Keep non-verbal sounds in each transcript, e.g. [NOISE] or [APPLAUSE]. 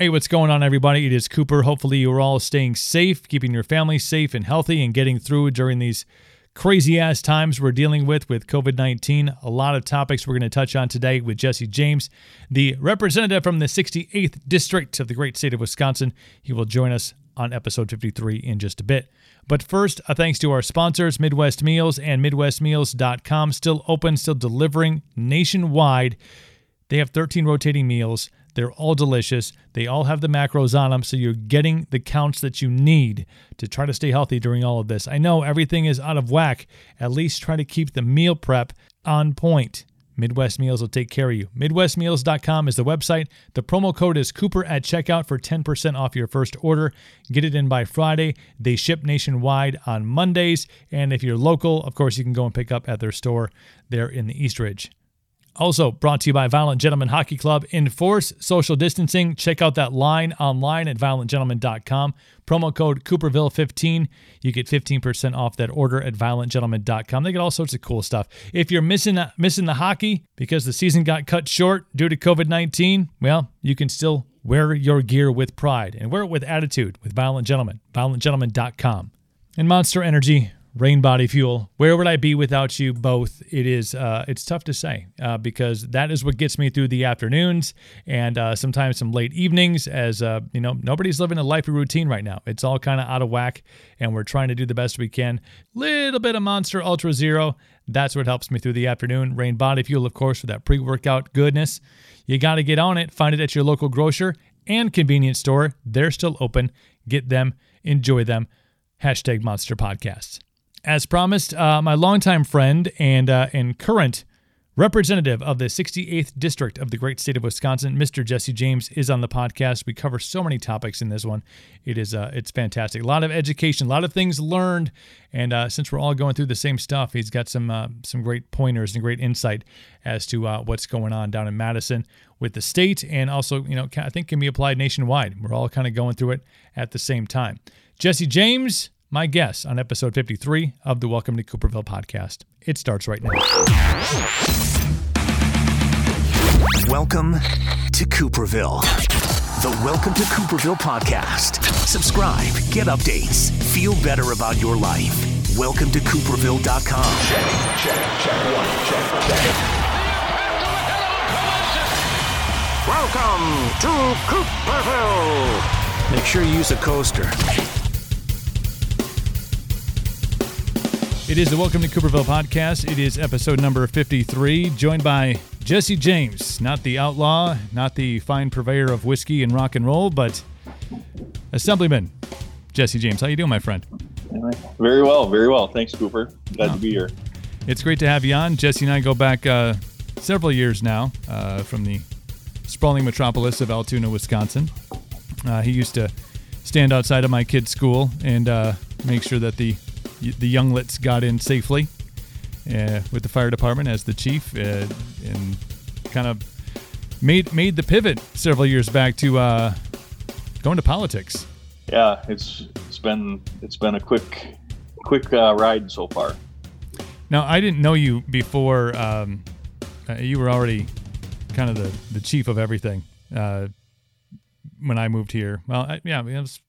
Hey, what's going on, everybody? It is Cooper. Hopefully, you're all staying safe, keeping your family safe and healthy, and getting through during these crazy ass times we're dealing with with COVID 19. A lot of topics we're going to touch on today with Jesse James, the representative from the 68th District of the great state of Wisconsin. He will join us on episode 53 in just a bit. But first, a thanks to our sponsors, Midwest Meals and MidwestMeals.com, still open, still delivering nationwide. They have 13 rotating meals they're all delicious. They all have the macros on them, so you're getting the counts that you need to try to stay healthy during all of this. I know everything is out of whack. At least try to keep the meal prep on point. Midwest Meals will take care of you. MidwestMeals.com is the website. The promo code is Cooper at checkout for 10% off your first order. Get it in by Friday. They ship nationwide on Mondays. And if you're local, of course, you can go and pick up at their store there in the East Ridge. Also brought to you by Violent Gentlemen Hockey Club. Enforce social distancing. Check out that line online at violentgentlemen.com. Promo code Cooperville15. You get 15% off that order at violentgentlemen.com. They get all sorts of cool stuff. If you're missing uh, missing the hockey because the season got cut short due to COVID-19, well, you can still wear your gear with pride and wear it with attitude with Violent Gentlemen. violentgentlemen.com. And Monster Energy Reign Body Fuel. Where would I be without you both? It is uh, it's tough to say uh, because that is what gets me through the afternoons and uh, sometimes some late evenings. As uh, you know, nobody's living a life of routine right now. It's all kind of out of whack, and we're trying to do the best we can. Little bit of Monster Ultra Zero. That's what helps me through the afternoon. Reign Body Fuel, of course, for that pre-workout goodness. You got to get on it. Find it at your local grocer and convenience store. They're still open. Get them. Enjoy them. Hashtag Monster Podcasts as promised, uh, my longtime friend and uh, and current representative of the 68th district of the great state of Wisconsin, Mr. Jesse James, is on the podcast. We cover so many topics in this one. It is uh, it's fantastic. A lot of education, a lot of things learned, and uh, since we're all going through the same stuff, he's got some uh, some great pointers and great insight as to uh, what's going on down in Madison with the state, and also you know I think can be applied nationwide. We're all kind of going through it at the same time. Jesse James my guest on episode 53 of the Welcome to Cooperville podcast. It starts right now. Welcome to Cooperville. The Welcome to Cooperville podcast. Subscribe, get updates, feel better about your life. Welcome to Cooperville.com. Check, check, check, one, check, check. Welcome to Cooperville. Make sure you use a coaster. It is the Welcome to Cooperville podcast. It is episode number 53, joined by Jesse James, not the outlaw, not the fine purveyor of whiskey and rock and roll, but Assemblyman Jesse James. How you doing, my friend? Very well, very well. Thanks, Cooper. Glad oh. to be here. It's great to have you on. Jesse and I go back uh, several years now uh, from the sprawling metropolis of Altoona, Wisconsin. Uh, he used to stand outside of my kid's school and uh, make sure that the the younglets got in safely uh, with the fire department as the chief, uh, and kind of made made the pivot several years back to uh, going to politics. Yeah, it's it's been it's been a quick quick uh, ride so far. Now I didn't know you before. Um, uh, you were already kind of the the chief of everything uh, when I moved here. Well, I, yeah, it was,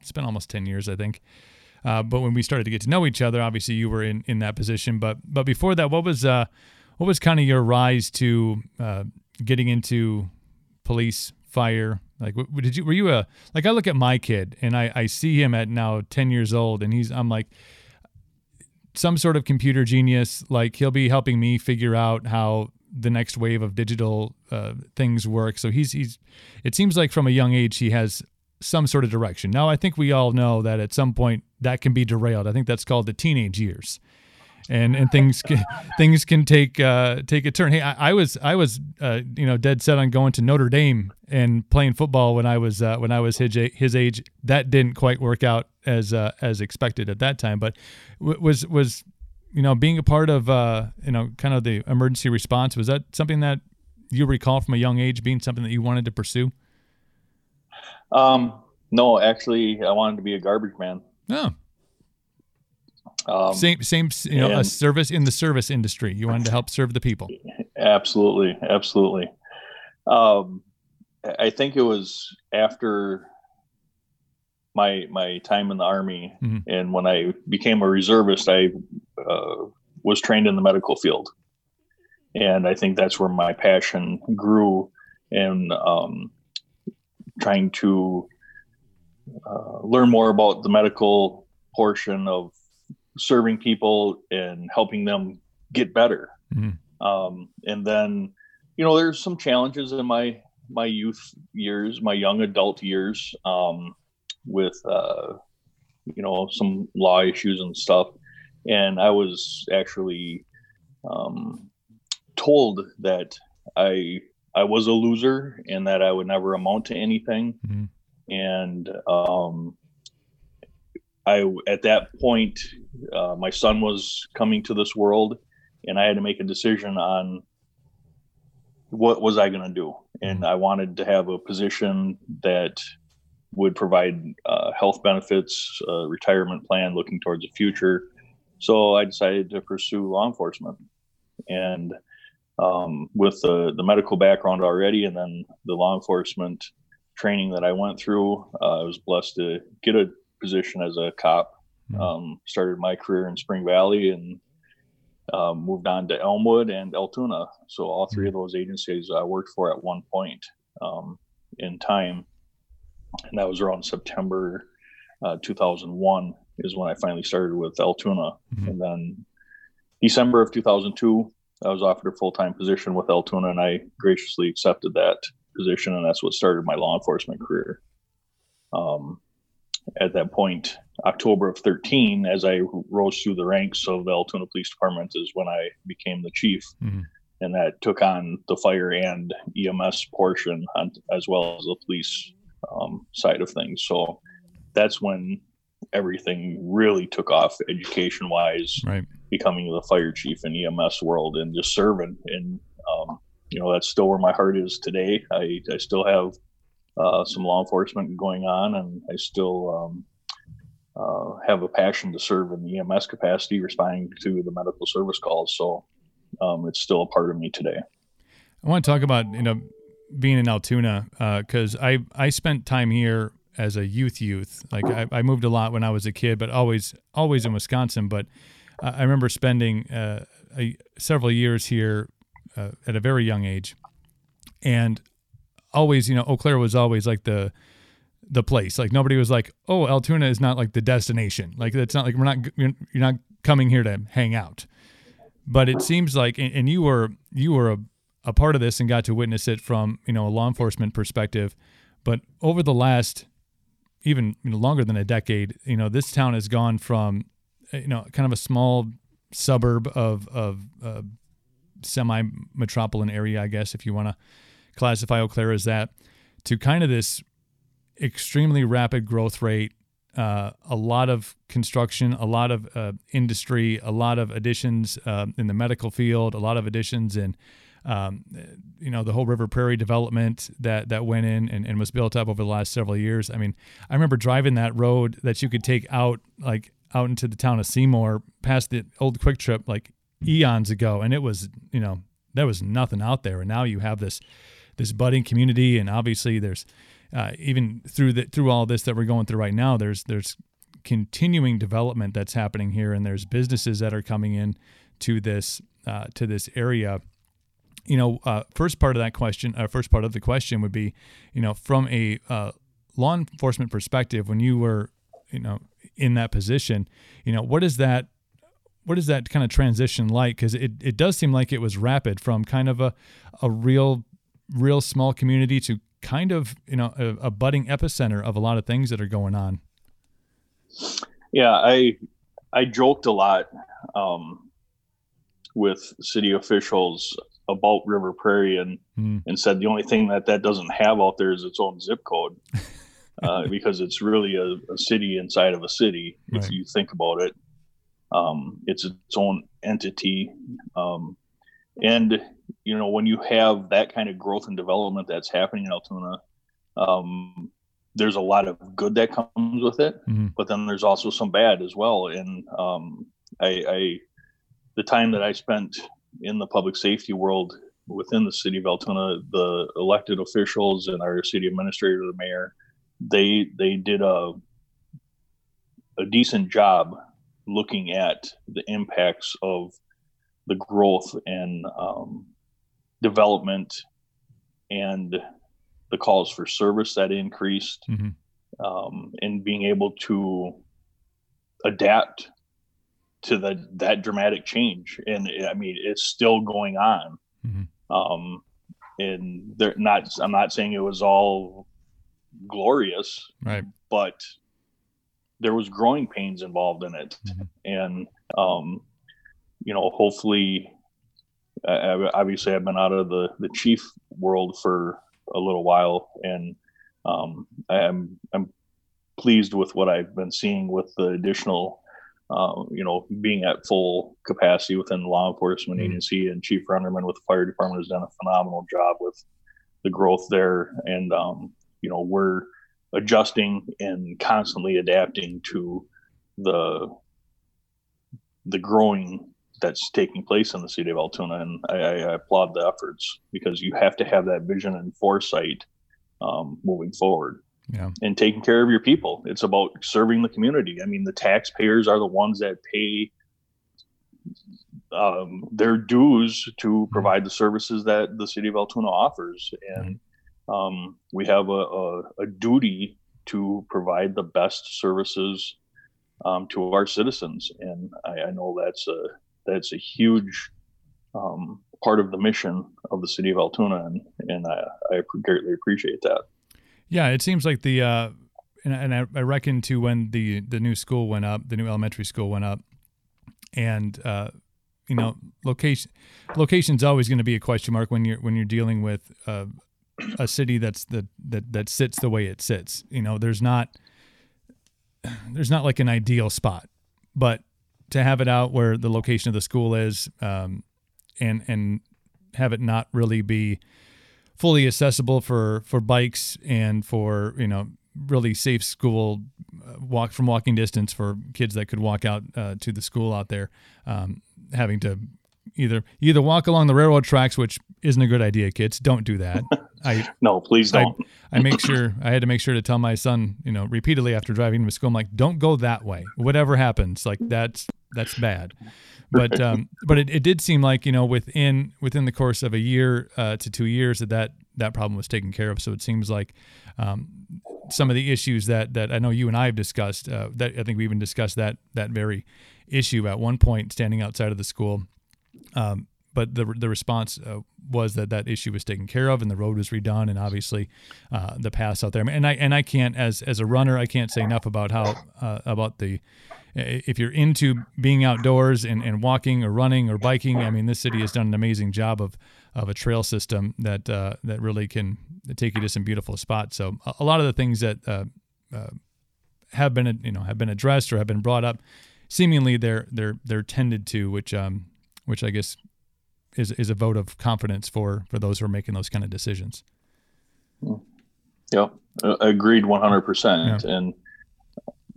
it's been almost ten years, I think. Uh, but when we started to get to know each other, obviously you were in, in that position. But but before that, what was uh, what was kind of your rise to uh, getting into police, fire? Like, did you were you a like? I look at my kid and I I see him at now ten years old, and he's I'm like some sort of computer genius. Like he'll be helping me figure out how the next wave of digital uh, things work. So he's he's. It seems like from a young age he has some sort of direction. Now, I think we all know that at some point that can be derailed. I think that's called the teenage years, and and things can, [LAUGHS] things can take uh, take a turn. Hey, I, I was I was uh, you know dead set on going to Notre Dame and playing football when I was uh, when I was his his age. That didn't quite work out as uh, as expected at that time, but was was you know being a part of uh, you know kind of the emergency response was that something that you recall from a young age being something that you wanted to pursue? Um, no, actually, I wanted to be a garbage man. Oh. Um, same, same, you know, a service in the service industry. You wanted to help serve the people. Absolutely, absolutely. Um, I think it was after my my time in the army, Mhm. and when I became a reservist, I uh, was trained in the medical field, and I think that's where my passion grew in um, trying to uh, learn more about the medical portion of serving people and helping them get better. Mhm. Um, and then, you know, there's some challenges in my my youth years, my young adult years, um, with uh, you know some law issues and stuff. And I was actually um, told that I I was a loser and that I would never amount to anything. Mhm. And um, I at that point, uh, my son was coming to this world, and I had to make a decision on what was I going to do. And I wanted to have a position that would provide uh, health benefits, uh, retirement plan, looking towards the future. So I decided to pursue law enforcement, and um, with the the medical background already, and then the law enforcement training that I went through, uh, I was blessed to get a position as a cop. Mhm. Um, started my career in Spring Valley and um, moved on to Elmwood and Altoona. So all three of those agencies I worked for at one point um, in time, and that was around September uh, 2001 is when I finally started with Altoona, Mhm. and then December of 2002 I was offered a full time position with Altoona, and I graciously accepted that position, and that's what started my law enforcement career. Um, at that point, October of 13, as I rose through the ranks of the Altoona Police Department, is when I became the chief, Mhm. and that took on the fire and EMS portion, on, as well as the police um, side of things. So that's when everything really took off education wise Right. becoming the fire chief in EMS world and just serving. And um, you know that's still where my heart is today. I, I still have uh, some law enforcement going on, and I still um, uh, have a passion to serve in the EMS capacity, responding to the medical service calls. So um, it's still a part of me today. I want to talk about you know being in Altoona because I I spent time here as a youth youth. Like I, I moved a lot when I was a kid, but always always in Wisconsin. But uh, I remember spending uh, a, several years here uh, at a very young age, and always you know Eau Claire was always like the the place. Like nobody was like, oh, Altoona is not like the destination. Like it's not like we're not you're, not coming here to hang out. But it seems like, and you were you were a a part of this and got to witness it from you know a law enforcement perspective. But over the last even you know, longer than a decade, you know this town has gone from you know kind of a small suburb of of uh, semi metropolitan area, I guess, if you want to classify Eau Claire as that, to kind of this extremely rapid growth rate. Uh, a lot of construction, a lot of uh, industry, a lot of additions uh, in the medical field, a lot of additions in um, you know the whole River Prairie development that that went in and, and was built up over the last several years. I mean, I remember driving that road that you could take out like out into the town of Seymour past the old Kwik Trip like eons ago, and it was you know there was nothing out there, and now you have this this budding community, and obviously there's uh, even through the through all this that we're going through right now, there's there's continuing development that's happening here, and there's businesses that are coming in to this uh, to this area. You know, uh, first part of that question, uh, first part of the question would be, you know, from a uh, law enforcement perspective, when you were, you know, in that position, you know, what is that, what is that kind of transition like? Because it, it does seem like it was rapid from kind of a, a real, real small community to kind of, you know, a, a budding epicenter of a lot of things that are going on. Yeah, I I joked a lot um, with city officials about River Prairie and Mm. and said the only thing that that doesn't have out there is its own zip code [LAUGHS] uh, because it's really a, a city inside of a city if Right. you think about it. Um, it's its own entity, um, and you know when you have that kind of growth and development that's happening in Altoona, um, there's a lot of good that comes with it Mhm. but then there's also some bad as well. And um, I, I, the time that I spent in the public safety world within the city of Altoona, the elected officials and our city administrator, the mayor, they they did a a decent job looking at the impacts of the growth and um, development and the calls for service that increased Mhm. um, and being able to adapt to the, that dramatic change and i mean it's still going on Mhm. um, and they're not i'm not saying it was all glorious Right. but there was growing pains involved in it Mhm. and um, you know hopefully I, obviously i've been out of the the chief world for a little while and um, i'm i'm pleased with what i've been seeing with the additional uh, you know being at full capacity within the law enforcement Mhm. agency and chief runnerman with the fire department has done a phenomenal job with the growth there and um, you know we're adjusting and constantly adapting to the the growing that's taking place in the city of Altoona, and I, I applaud the efforts because you have to have that vision and foresight um, moving forward Yeah. and taking care of your people. It's about serving the community. I mean, the taxpayers are the ones that pay um, their dues to provide the services that the city of Altoona offers, and um, we have a, a, a duty to provide the best services um, to our citizens. And I, I know that's a that's a huge um, part of the mission of the city of Altoona, and and I, I greatly appreciate that. Yeah, it seems like the uh, and, and I, I reckon too when the the new school went up, the new elementary school went up, and uh, you know location location's always going to be a question mark when you're when you're dealing with uh, a city that's that that that sits the way it sits. You know, there's not there's not like an ideal spot, but to have it out where the location of the school is, um, and and have it not really be fully accessible for for bikes and for you know really safe school uh, walk from walking distance for kids that could walk out uh, to the school out there um, having to either either walk along the railroad tracks which isn't a good idea kids don't do that [LAUGHS] i No, please I, don't. I make sure I had to make sure to tell my son, you know, repeatedly after driving him to school, I'm like, don't go that way. Whatever happens, like that's that's bad. But um, but it, it did seem like you know within within the course of a year uh, to two years that, that that problem was taken care of. So it seems like um, some of the issues that that I know you and I have discussed. Uh, that I think we even discussed that that very issue at one point, standing outside of the school. Um, but the the response uh, was that that issue was taken care of and the road was redone and obviously uh, the paths out there. And I and I can't as as a runner I can't say enough about how uh, about the if you're into being outdoors and, and walking or running or biking I mean this city has done an amazing job of of a trail system that uh, that really can take you to some beautiful spots. So a, a lot of the things that uh, uh, have been you know have been addressed or have been brought up seemingly they're they're they're tended to which um which I guess is is a vote of confidence for for those who are making those kind of decisions. Yep, uh, agreed 100%. And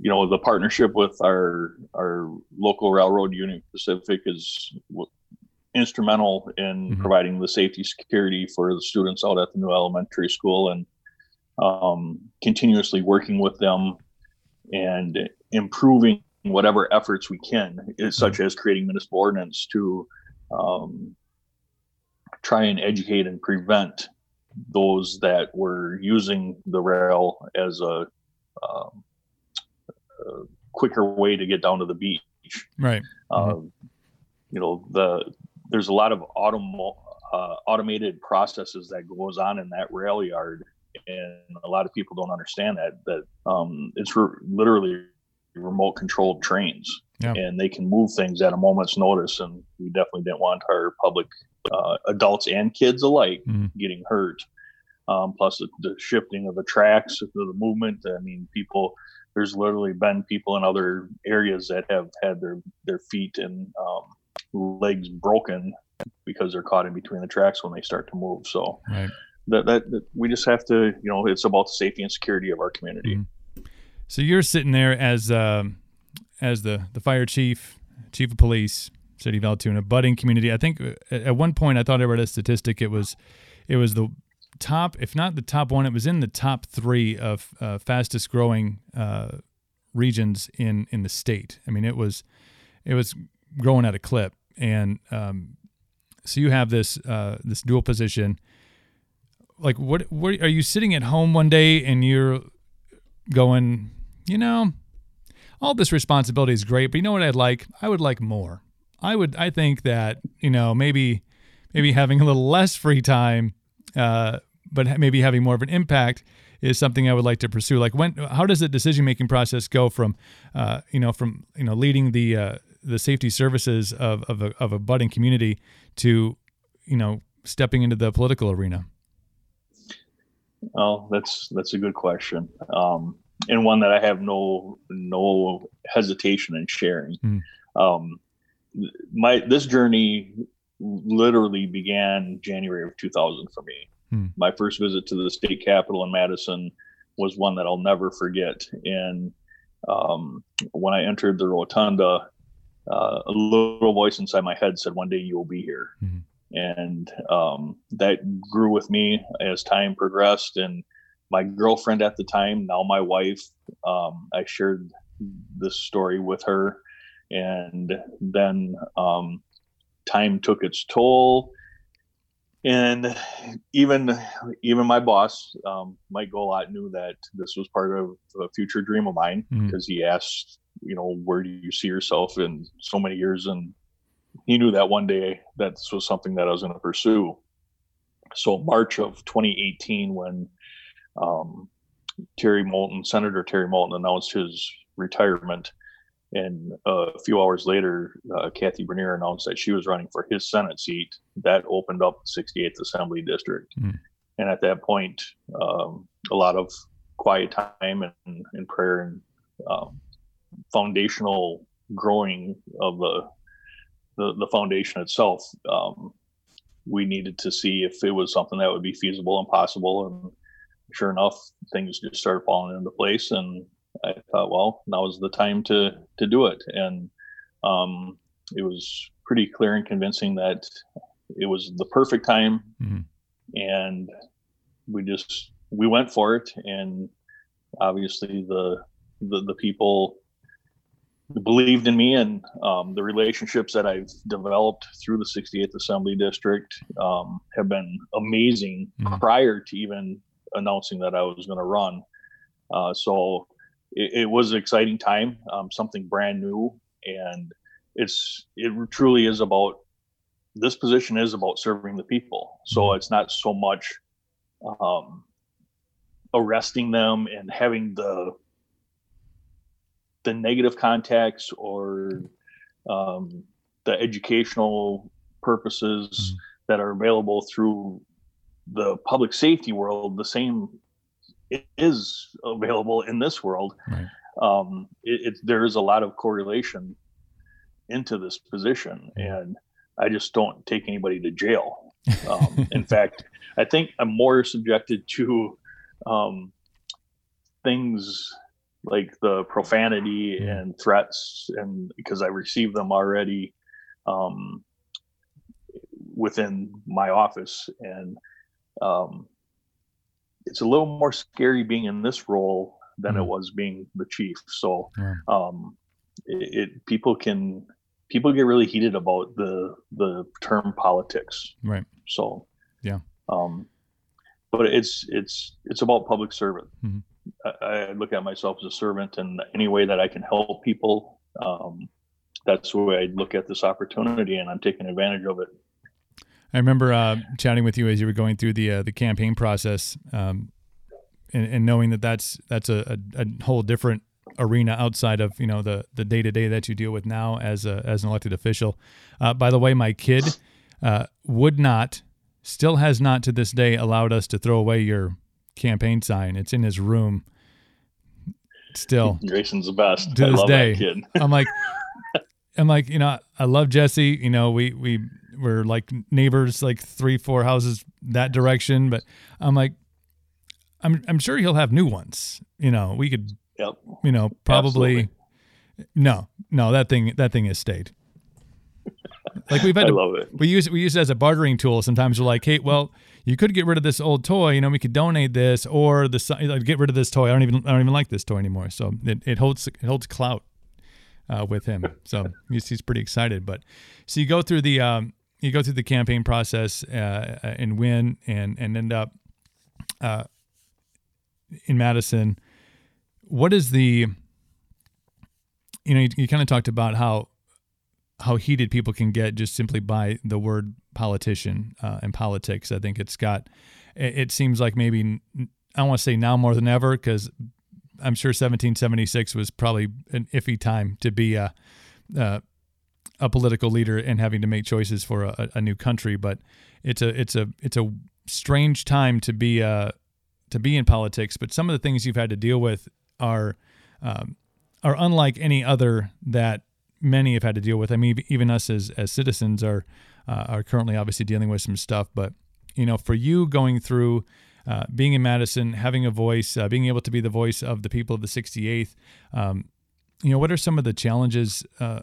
you know, the partnership with our our local railroad Union Pacific is w- instrumental in Mhm. providing the safety security for the students out at the new elementary school and um, continuously working with them and improving whatever efforts we can, is such as creating municipal ordinance to um, try and educate and prevent those that were using the rail as a, um, a quicker way to get down to the beach. Right. Um, you know, the there's a lot of autom- uh, automated processes that goes on in that rail yard, and a lot of people don't understand that that um, it's re- literally remote controlled trains, Yeah. and they can move things at a moment's notice. And we definitely didn't want our public, uh, adults and kids alike, Mhm. getting hurt. Um, plus the, the shifting of the tracks, the, the movement. I mean, people. There's literally been people in other areas that have had their their feet and um, legs broken because they're caught in between the tracks when they start to move. So Right. that, that, that we just have to, you know, it's about the safety and security of our community. Mhm. So you're sitting there as um, as the the fire chief, chief of police, City of Altoona, budding community. I think uh, at one point I thought I read a statistic. It was, it was the top, if not the top one, it was in the top three of uh, fastest growing uh, regions in in the state. I mean, it was, it was growing at a clip, and um, so you have this uh, this dual position. Like, what what are you sitting at home one day and you're going, you know, all this responsibility is great, but you know what I'd like? I would like more. I would. I think that you know maybe maybe having a little less free time, uh, but maybe having more of an impact is something I would like to pursue. Like when, how does the decision making process go from, uh, you know, from you know leading the uh, the safety services of of a, of a budding community to, you know, stepping into the political arena? Oh, that's that's a good question, um, and one that I have no no hesitation in sharing. Mm. Um, my this journey literally began January of 2000 for me. Hmm. My first visit to the state capitol in Madison was one that I'll never forget. And um, when I entered the rotunda, uh, a little voice inside my head said, "One day you will be here." Hmm. And um, that grew with me as time progressed. And my girlfriend at the time, now my wife, um, I shared this story with her. And then um, time took its toll. And even even my boss um, mike Golat knew that this was part of a future dream of mine because mm-hmm. he asked you know where do you see yourself in so many years? And he knew that one day that this was something that i was going to pursue. So march of 2018 when um, terry moulton senator terry moulton announced his retirement and uh, a few hours later, uh, Kathy Bernier announced that she was running for his Senate seat. That opened up the 68th Assembly District. Mm. And at that point, um, a lot of quiet time and, and prayer and um, foundational growing of the, the, the foundation itself. Um, we needed to see if it was something that would be feasible and possible. And sure enough, things just started falling into place. And I thought, well, now is the time to to do it, and um, it was pretty clear and convincing that it was the perfect time, mm-hmm. and we just we went for it, and obviously the the, the people believed in me and um, the relationships that I've developed through the 68th Assembly District um, have been amazing mm-hmm. prior to even announcing that I was going to run. Uh, so it, it was an exciting time, um, something brand new, and it's it truly is about this position is about serving the people. So mm-hmm. it's not so much um, arresting them and having the the negative contacts or um, the educational purposes mm-hmm. that are available through the public safety world the same is available in this world. Right. Um, it, it, there is a lot of correlation into this position, and I just don't take anybody to jail. [LAUGHS] Um, in fact, I think I'm more subjected to um, things like the profanity yeah. and threats, and because I receive them already um, within my office, and um, it's a little more scary being in this role than mm. it was being the chief. So, yeah. um, it, it, people can people get really heated about the the term politics. Right. So, yeah. Um, but it's it's it's about public servant. Mm-hmm. I, I, look at myself as a servant, and any way that I can help people, um, that's the way I look at this opportunity, and I'm taking advantage of it. I remember uh, chatting with you as you were going through the uh, the campaign process, um, and, and, knowing that that's that's a, a, a, whole different arena outside of you know the the day to day that you deal with now as a, as an elected official. Uh, by the way, my kid uh, would not, still has not to this day allowed us to throw away your campaign sign. It's in his room. Still, Grayson's the best. To I this day, I'm like, I'm like, you know, I love Jesse. You know, we we we're like neighbors, like three, four houses that direction. But I'm like, I'm I'm sure he'll have new ones. You know, we could, yep. you know, probably. Absolutely. No, no, that thing that thing has stayed. Like we've had, [LAUGHS] I to, love it. we use we use it as a bartering tool. Sometimes we're like, hey, well, you could get rid of this old toy. You know, we could donate this, or the like, get rid of this toy. I don't even I don't even like this toy anymore. So it, it holds it holds clout uh, with him. So he's, he's pretty excited. But so you go through the um, you go through the campaign process uh, and win and and end up uh, in Madison. What is the you know you, you kind of talked about how how heated people can get just simply by the word politician uh, and politics. I think it's got it, it seems like maybe I want to say now more than ever because I'm sure 1776 was probably an iffy time to be a, a, a political leader and having to make choices for a, a, new country. But it's a it's a it's a strange time to be uh to be in politics. But some of the things you've had to deal with are um, are unlike any other that many have had to deal with. I mean, even us as as citizens are uh, are currently obviously dealing with some stuff. But you know, for you going through uh, being in Madison, having a voice, uh, being able to be the voice of the people of the 68th, um, you know, what are some of the challenges uh,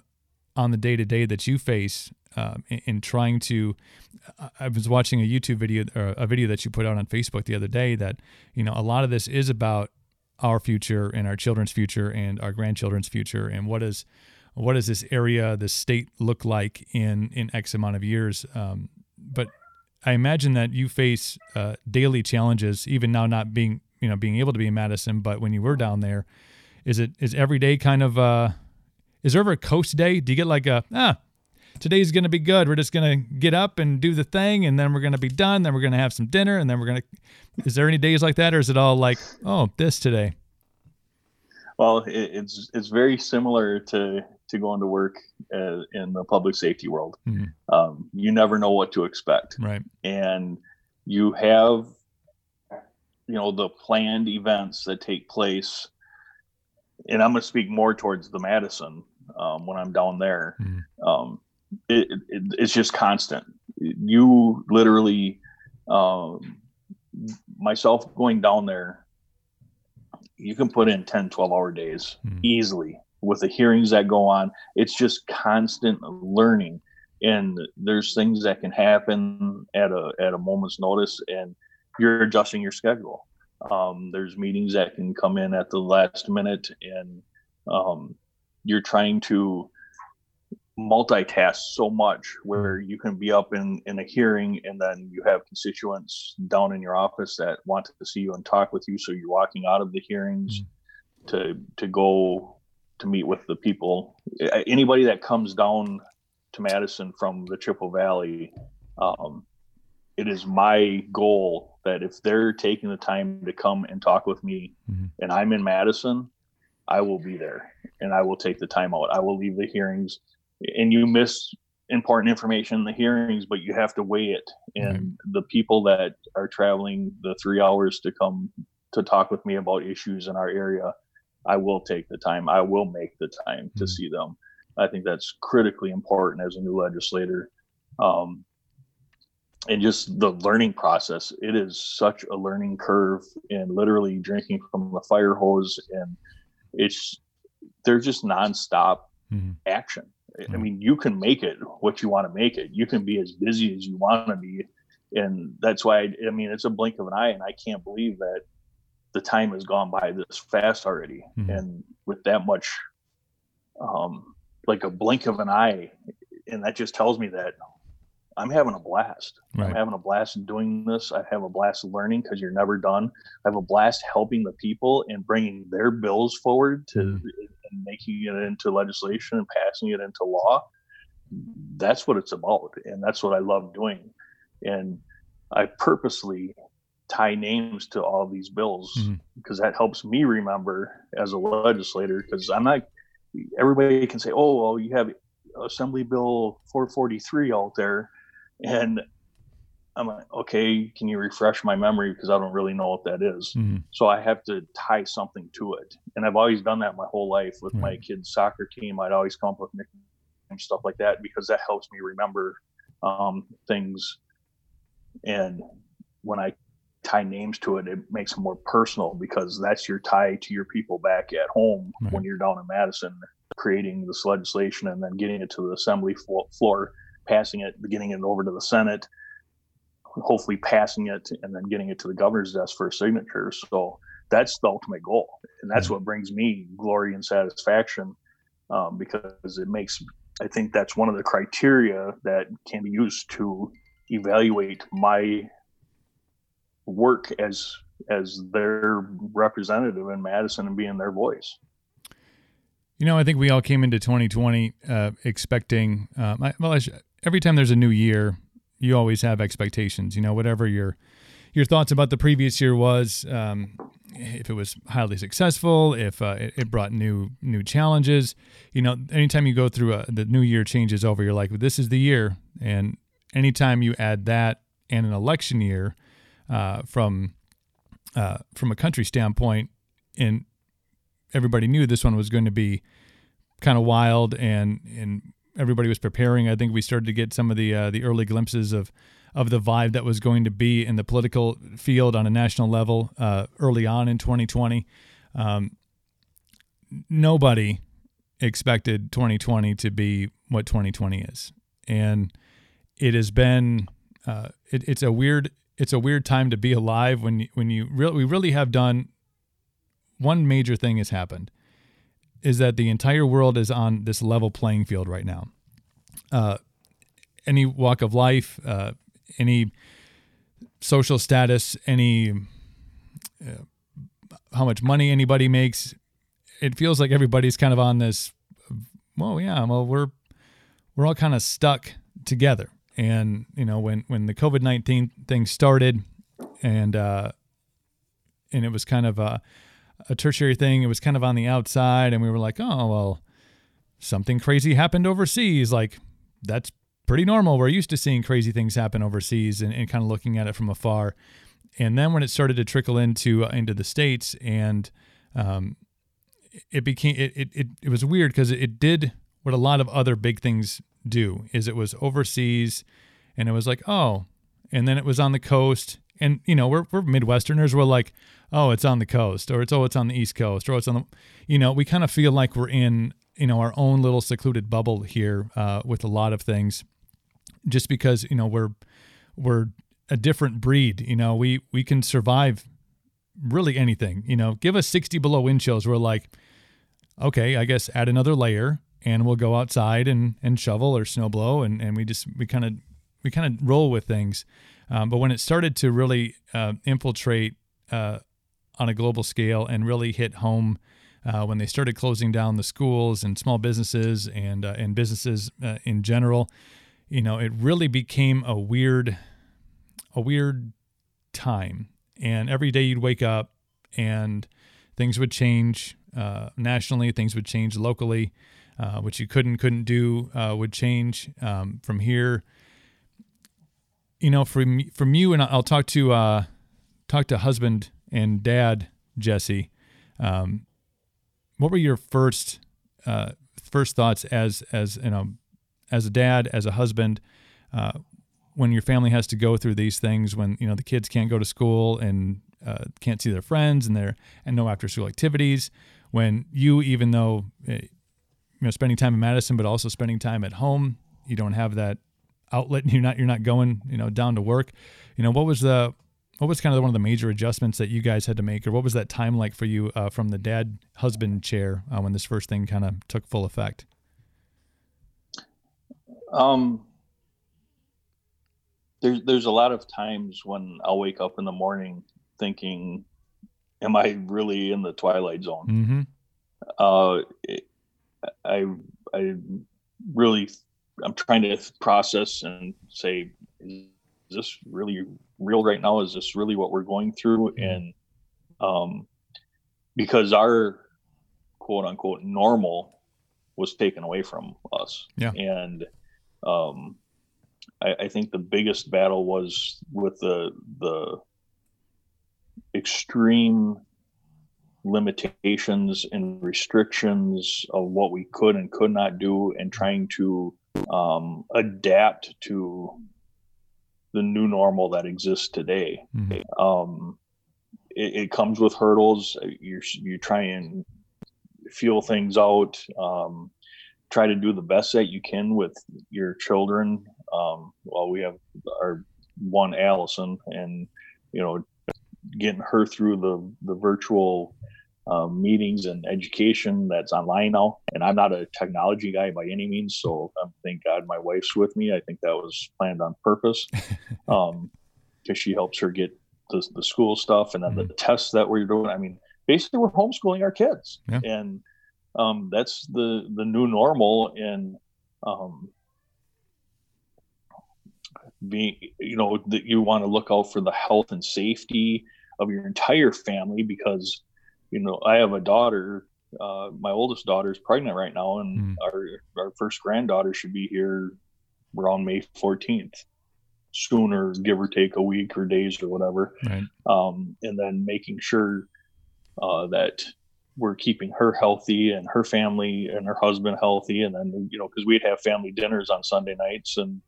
on the day to day that you face um, in, in, trying to? I was watching a YouTube video or a video that you put out on Facebook the other day that you know a lot of this is about our future and our children's future and our grandchildren's future and what is what does this area, this state look like in in X amount of years? Um, but I imagine that you face uh, daily challenges, even now not being you know being able to be in Madison, but when you were down there, is it is every day kind of uh, is there ever a coast day? Do you get like a ah today's going to be good. We're just going to get up and do the thing, and then we're going to be done. Then we're going to have some dinner, and then we're going to. Is there any days like that, or is it all like, oh, this today? Well, it's it's very similar to to going to work uh, in the public safety world. Mm-hmm. Um, you never know what to expect, right? And you have, you know, the planned events that take place. And I'm going to speak more towards the Madison um, when I'm down there. Mm-hmm. Um, it, it, it's just constant. You literally, um, myself going down there, you can put in 10, 12 hour days mm-hmm. easily with the hearings that go on. It's just constant learning. And there's things that can happen at a at a moment's notice, and you're adjusting your schedule. Um, there's meetings that can come in at the last minute, and um, you're trying to multitask so much where you can be up in in a hearing and then you have constituents down in your office that want to see you and talk with you so you're walking out of the hearings mm-hmm. to to go to meet with the people. Anybody that comes down to Madison from the Chippewa Valley, um, it is my goal that if they're taking the time to come and talk with me mm-hmm. and I'm in Madison, I will be there and I will take the time out. I will leave the hearings and you miss important information in the hearings, but you have to weigh it. And mm-hmm. the people that are traveling the three hours to come to talk with me about issues in our area, I will take the time. I will make the time to mm-hmm. see them. I think that's critically important as a new legislator. Um, and just the learning process, it is such a learning curve and literally drinking from the fire hose. And it's, they're just nonstop mm-hmm. action. I mean, you can make it what you want to make it. You can be as busy as you want to be. And that's why, I, I mean, it's a blink of an eye. And I can't believe that the time has gone by this fast already mm-hmm. and with that much um like a blink of an eye and that just tells me that i'm having a blast right. i'm having a blast doing this i have a blast learning because you're never done i have a blast helping the people and bringing their bills forward to mm-hmm. and making it into legislation and passing it into law that's what it's about and that's what i love doing and i purposely tie names to all these bills mm-hmm. because that helps me remember as a legislator because I'm not everybody can say oh well you have assembly bill 443 out there and I'm like okay can you refresh my memory because I don't really know what that is. Mm-hmm. so I have to tie something to it and I've always done that my whole life with mm-hmm. my kids soccer team I'd always come up with nicknames and stuff like that because that helps me remember um, things and when I tie names to it, it makes it more personal because that's your tie to your people back at home right. when you're down in Madison. creating this legislation and then getting it to the assembly floor, passing it, getting it over to the Senate, hopefully passing it, and then getting it to the governor's desk for a signature. So that's the ultimate goal, and that's what brings me glory and satisfaction um, because it makes. I think that's one of the criteria that can be used to evaluate my work as as their representative in Madison and being their voice. You know, I think we all came into 2020 uh, expecting. Uh, well, every time there's a new year, you always have expectations. You know, whatever your your thoughts about the previous year was, um, if it was highly successful, if uh, it, it, brought new new challenges. You know, anytime you go through a, the new year changes over, you're like, this is the year. And anytime you add that and an election year uh, from uh, from a country standpoint, and everybody knew this one was going to be kind of wild, and and everybody was preparing. I think we started to get some of the uh, the early glimpses of of the vibe that was going to be in the political field on a national level uh, early on in 2020. Um, nobody expected 2020 to be what 2020 is, and it has been. Uh, it, it's a weird it's a weird time to be alive when when you really we really have done one major thing has happened is that the entire world is on this level playing field right now. Uh, any walk of life, uh, any social status, any uh, how much money anybody makes, it feels like everybody's kind of on this. Well, yeah, well we're we're all kind of stuck together. And you know, when when the COVID nineteen thing started, and uh, and it was kind of a, a tertiary thing. It was kind of on the outside, and we were like, oh well, something crazy happened overseas. Like that's pretty normal. We're used to seeing crazy things happen overseas, and, and kind of looking at it from afar. And then when it started to trickle into uh, into the states, and um, it became it it, it, it was weird because it, it did what a lot of other big things do is it was overseas and it was like, oh, and then it was on the coast. And, you know, we're, we're Midwesterners. We're like, oh, it's on the coast or it's, oh, it's on the East Coast or it's on the, you know, we kind of feel like we're in, you know, our own little secluded bubble here uh, with a lot of things just because, you know, we're, we're a different breed. You know, we, we can survive really anything, you know, give us 60 below wind chills. We're like, okay, I guess add another layer and we'll go outside and, and shovel or snow blow and, and we just we kind of we kind of roll with things um, but when it started to really uh, infiltrate uh, on a global scale and really hit home uh, when they started closing down the schools and small businesses and uh, and businesses uh, in general you know it really became a weird a weird time and every day you'd wake up and things would change uh, nationally things would change locally uh, which you couldn't couldn't do uh, would change um, from here. You know, from from you and I'll talk to uh, talk to husband and dad Jesse. Um, what were your first uh, first thoughts as as you know as a dad as a husband uh, when your family has to go through these things when you know the kids can't go to school and uh, can't see their friends and their and no after school activities when you even though eh, you know spending time in Madison, but also spending time at home. You don't have that outlet. [LAUGHS] You're not you're not going you know down to work. You know what was the what was kind of one of the major adjustments that you guys had to make, or what was that time like for you uh, from the dad husband chair uh, when this first thing kind of took full effect? Um, there's there's a lot of times when I'll wake up in the morning thinking, "Am I really in the twilight zone?" Mm-hmm. Uh, it, I I really I'm trying to process and say, is this really real right now? Is this really what we're going through? Mm-hmm. And um, because our quote unquote normal was taken away from us. Yeah. And um, I, I think the biggest battle was with the the extreme limitations and restrictions of what we could and could not do and trying to um, adapt to the new normal that exists today. Mm-hmm. Um, it, it, comes with hurdles. You you try and feel things out. Um, try to do the best that you can with your children. Um, well, we have our one Allison, and you know, getting her through the the virtual um, meetings and education that's online now. And I'm not a technology guy by any means, so um, thank God my wife's with me. I think that was planned on purpose, because [LAUGHS] um, she helps her get the, the school stuff and then mm-hmm. the tests that we're doing. I mean, basically, we're homeschooling our kids, yeah. and um, that's the the new normal. And um, being, you know, that you want to look out for the health and safety of your entire family because you know i have a daughter uh, my oldest daughter is pregnant right now and mm. our our first granddaughter should be here around may 14th sooner give or take a week or days or whatever right. um, and then making sure uh, that we're keeping her healthy and her family and her husband healthy and then you know because we'd have family dinners on sunday nights and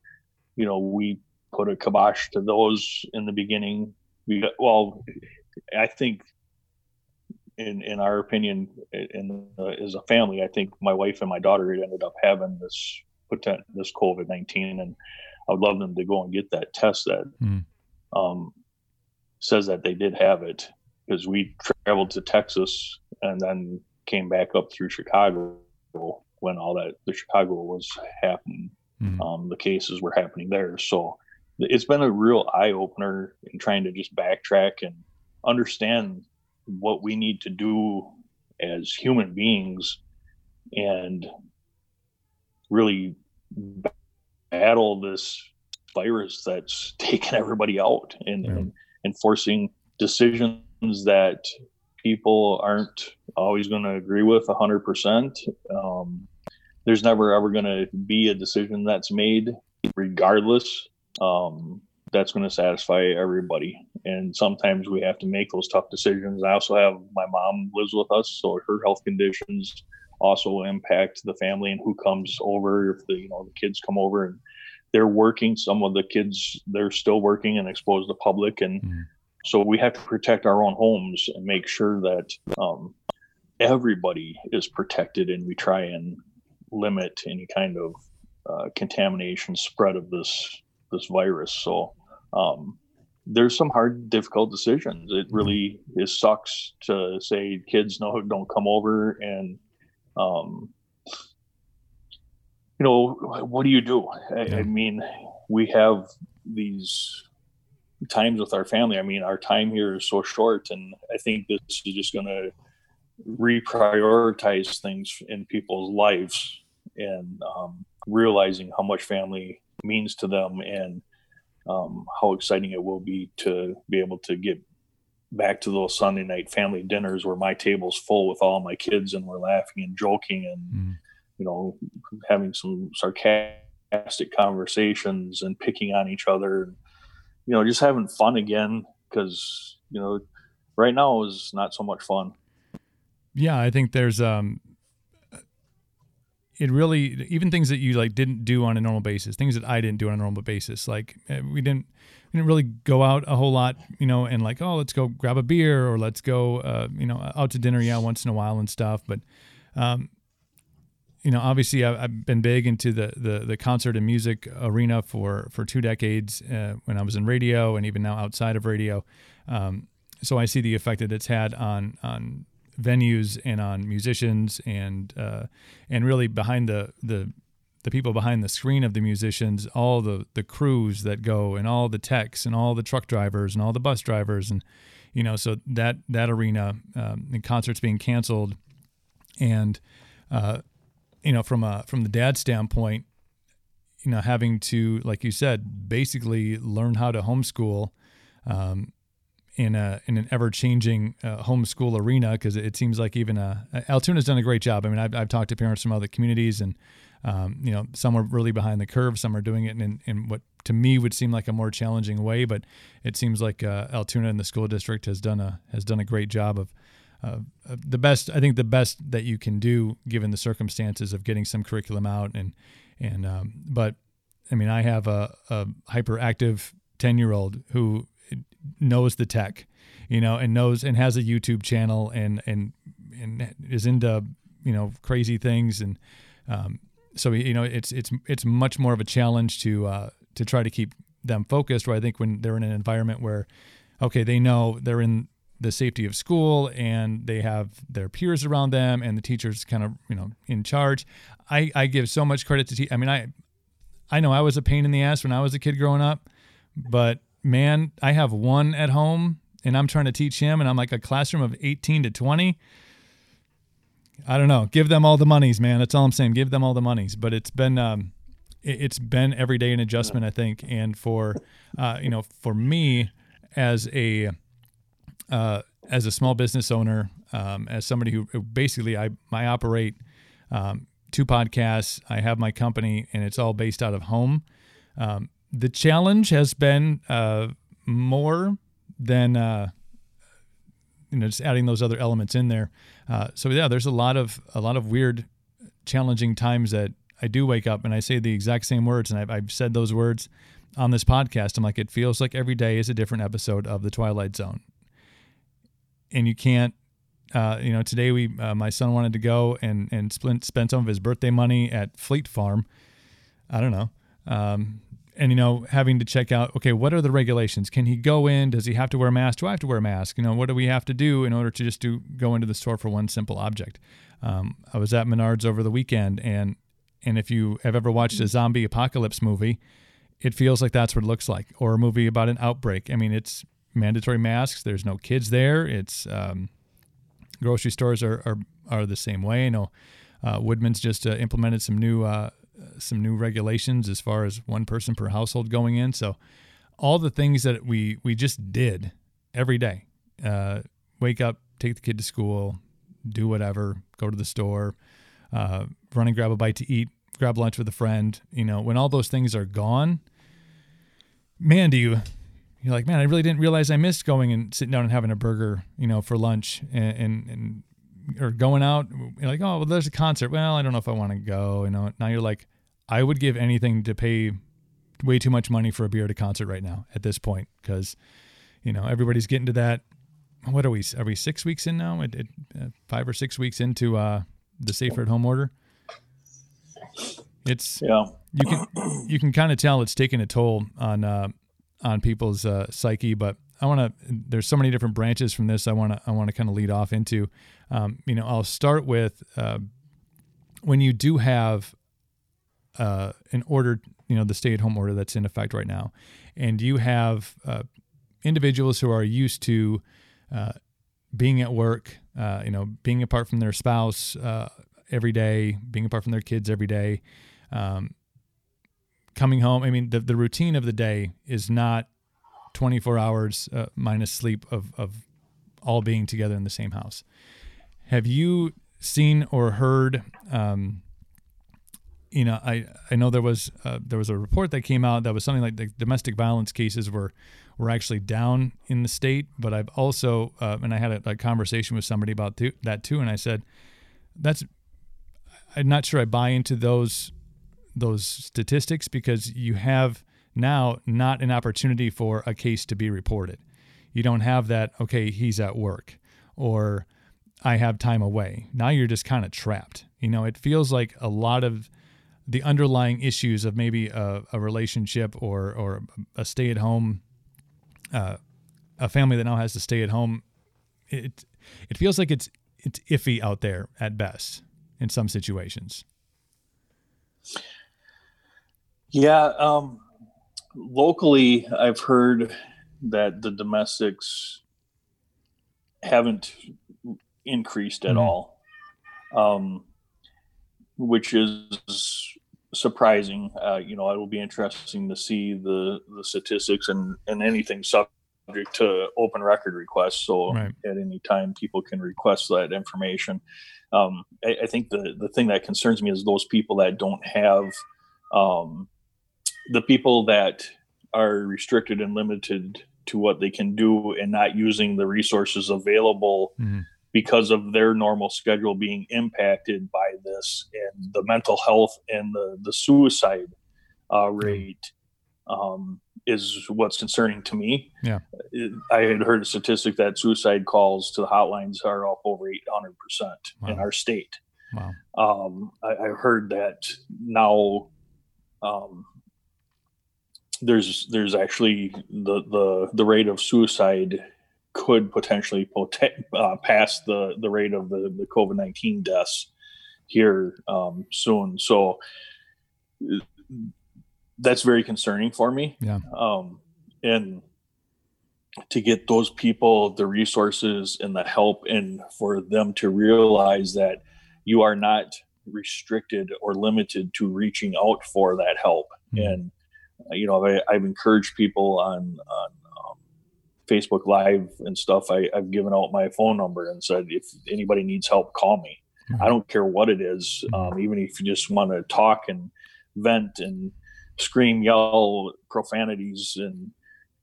you know we put a kibosh to those in the beginning we well, I think in in our opinion, in uh, as a family, I think my wife and my daughter ended up having this potent this COVID nineteen, and I would love them to go and get that test that mm. um, says that they did have it because we traveled to Texas and then came back up through Chicago when all that the Chicago was happening. Mm. Um, the cases were happening there, so it's been a real eye opener in trying to just backtrack and understand what we need to do as human beings and really battle this virus that's [LAUGHS] taken everybody out and, yeah. and, and forcing decisions that people aren't always going to agree with 100%. Um, there's never ever going to be a decision that's made regardless um, that's going to satisfy everybody. And sometimes we have to make those tough decisions. I also have my mom lives with us, so her health conditions also impact the family and who comes over. If the you know the kids come over and they're working, some of the kids they're still working and exposed to public, and mm. so we have to protect our own homes and make sure that um, everybody is protected, and we try and limit any kind of uh, contamination spread of this this virus. So um, there's some hard, difficult decisions. It mm-hmm. really it sucks to say kids no don't come over and um, you know what do you do? I, yeah. I mean, we have these times with our family. I mean, our time here is so short, and I think this is just going to reprioritize things in people's lives and um, realizing how much family means to them and um, how exciting it will be to be able to get back to those Sunday night family dinners where my table's full with all my kids and we're laughing and joking and mm. you know having some sarcastic conversations and picking on each other and you know just having fun again because you know right now is not so much fun yeah i think there's um it really even things that you like didn't do on a normal basis things that i didn't do on a normal basis like eh, we didn't we didn't really go out a whole lot you know and like oh let's go grab a beer or let's go uh, you know out to dinner yeah once in a while and stuff but um, you know obviously I've, I've, been big into the, the the concert and music arena for for two decades uh, when i was in radio and even now outside of radio um, so i see the effect that it's had on on venues and on musicians and uh, and really behind the the the people behind the screen of the musicians, all the the crews that go, and all the techs, and all the truck drivers, and all the bus drivers, and you know, so that that arena um, and concerts being canceled, and uh, you know, from a from the dad standpoint, you know, having to, like you said, basically learn how to homeschool. Um, in a in an ever changing uh, homeschool arena because it seems like even uh, Altoona's done a great job. I mean, I've, I've talked to parents from other communities, and um, you know, some are really behind the curve, some are doing it in, in what to me would seem like a more challenging way. But it seems like uh, Altoona and the school district has done a has done a great job of. Uh, the best, I think, the best that you can do given the circumstances of getting some curriculum out and and um, but I mean, I have a, a hyperactive ten year old who knows the tech, you know, and knows and has a YouTube channel and and and is into you know crazy things and um, so you know it's it's it's much more of a challenge to uh, to try to keep them focused. Where I think when they're in an environment where okay they know they're in the safety of school and they have their peers around them and the teachers kind of you know in charge. I I give so much credit to te- I mean I I know I was a pain in the ass when I was a kid growing up, but man, I have one at home and I'm trying to teach him and I'm like a classroom of 18 to 20 I don't know. Give them all the monies, man. That's all I'm saying. Give them all the monies. But it's been um, it, has been every day an adjustment, I think. And for uh, you know, for me as a uh, as a small business owner, um, as somebody who, who, basically I I operate um, two podcasts. I have my company, and it's all based out of home. Um, the challenge has been uh, more than uh, you know just adding those other elements in there. Uh, so yeah, there's a lot of a lot of weird, challenging times that I do wake up and I say the exact same words, and I've, I've said those words on this podcast. I'm like, it feels like every day is a different episode of the Twilight Zone, and you can't. Uh, you know, today we uh, my son wanted to go and and spend spend some of his birthday money at Fleet Farm. I don't know. Um, and you know having to check out okay what are the regulations? Can he go in? Does he have to wear a mask? Do i have to wear a mask? You know what do we have to do in order to just do go into the store for one simple object? Um, i was at menards over the weekend and and if you have ever watched a zombie apocalypse movie it feels like that's what it looks like or a movie about an outbreak. I mean it's mandatory masks. There's no kids there. It's um, grocery stores are, are are the same way. You know uh, woodman's just uh, implemented some new uh, some new regulations as far as one person per household going in. So all the things that we we just did every day. Uh, wake up, take the kid to school, do whatever, go to the store, uh, run and grab a bite to eat, grab lunch with a friend. You know, when all those things are gone, man, do you you're like, man, I really didn't realize I missed going and sitting down and having a burger, you know, for lunch and, and, and or going out you're like oh well there's a concert. Well i don't know if i want to go you know? Now you're like i would give anything to pay way too much money for a beer at a concert right now at this point because you know everybody's getting to that what are we are we six weeks in now? It, it, uh, five or six weeks into uh, the safer at home order? It's yeah. you can you can kind of tell it's taking a toll on uh, on people's uh, psyche but I want to. There's so many different branches from this. I want to. I want to kind of lead off into. Um, you know, I'll start with uh, when you do have uh, an order. You know, the stay-at-home order that's in effect right now, and you have uh, individuals who are used to uh, being at work. Uh, you know, being apart from their spouse uh, every day, being apart from their kids every day. Um, coming home. I mean, the, the routine of the day is not 24 hours uh, minus sleep of, of all being together in the same house. Have you seen or heard? Um, you know, I, I know there was uh, there was a report that came out that was something like the domestic violence cases were were actually down in the state. But I've also uh, and I had a, a, conversation with somebody about th- that too, and I said that's I'm not sure I buy into those those statistics because you have now not an opportunity for a case to be reported. You don't have that, okay, he's at work or I have time away. Now you're just kind of trapped. You know, it feels like a lot of the underlying issues of maybe a, a relationship or, or a stay at home, uh, a family that now has to stay at home. It, it feels like it's, it's iffy out there at best in some situations. Yeah. Um, locally, I've heard that the domestics haven't increased at mm-hmm. all, um, which is surprising. Uh, you know, it will be interesting to see the the statistics and and anything subject to open record requests. So right. at any time, people can request that information. Um, I, I, think the the thing that concerns me is those people that don't have um, the people that are restricted and limited to what they can do and not using the resources available mm-hmm. because of their normal schedule being impacted by this and the mental health and the, the suicide uh, rate um, is what's concerning to me. Yeah. I had heard a statistic that suicide calls to the hotlines are up over 800% wow. in our state. Wow. Um, I, I, heard that now. Um, there's there's actually the the the rate of suicide could potentially poten- uh, pass the the rate of the the COVID nineteen deaths here um, soon. So that's very concerning for me. Yeah. Um, and to get those people the resources and the help, and for them to realize that you are not restricted or limited to reaching out for that help. Mm-hmm. And you know, I, have encouraged people on on um, Facebook Live and stuff. I, have given out my phone number and said, if anybody needs help, call me. Mm-hmm. I don't care what it is, mm-hmm. um, even if you just want to talk and vent and scream, yell profanities, and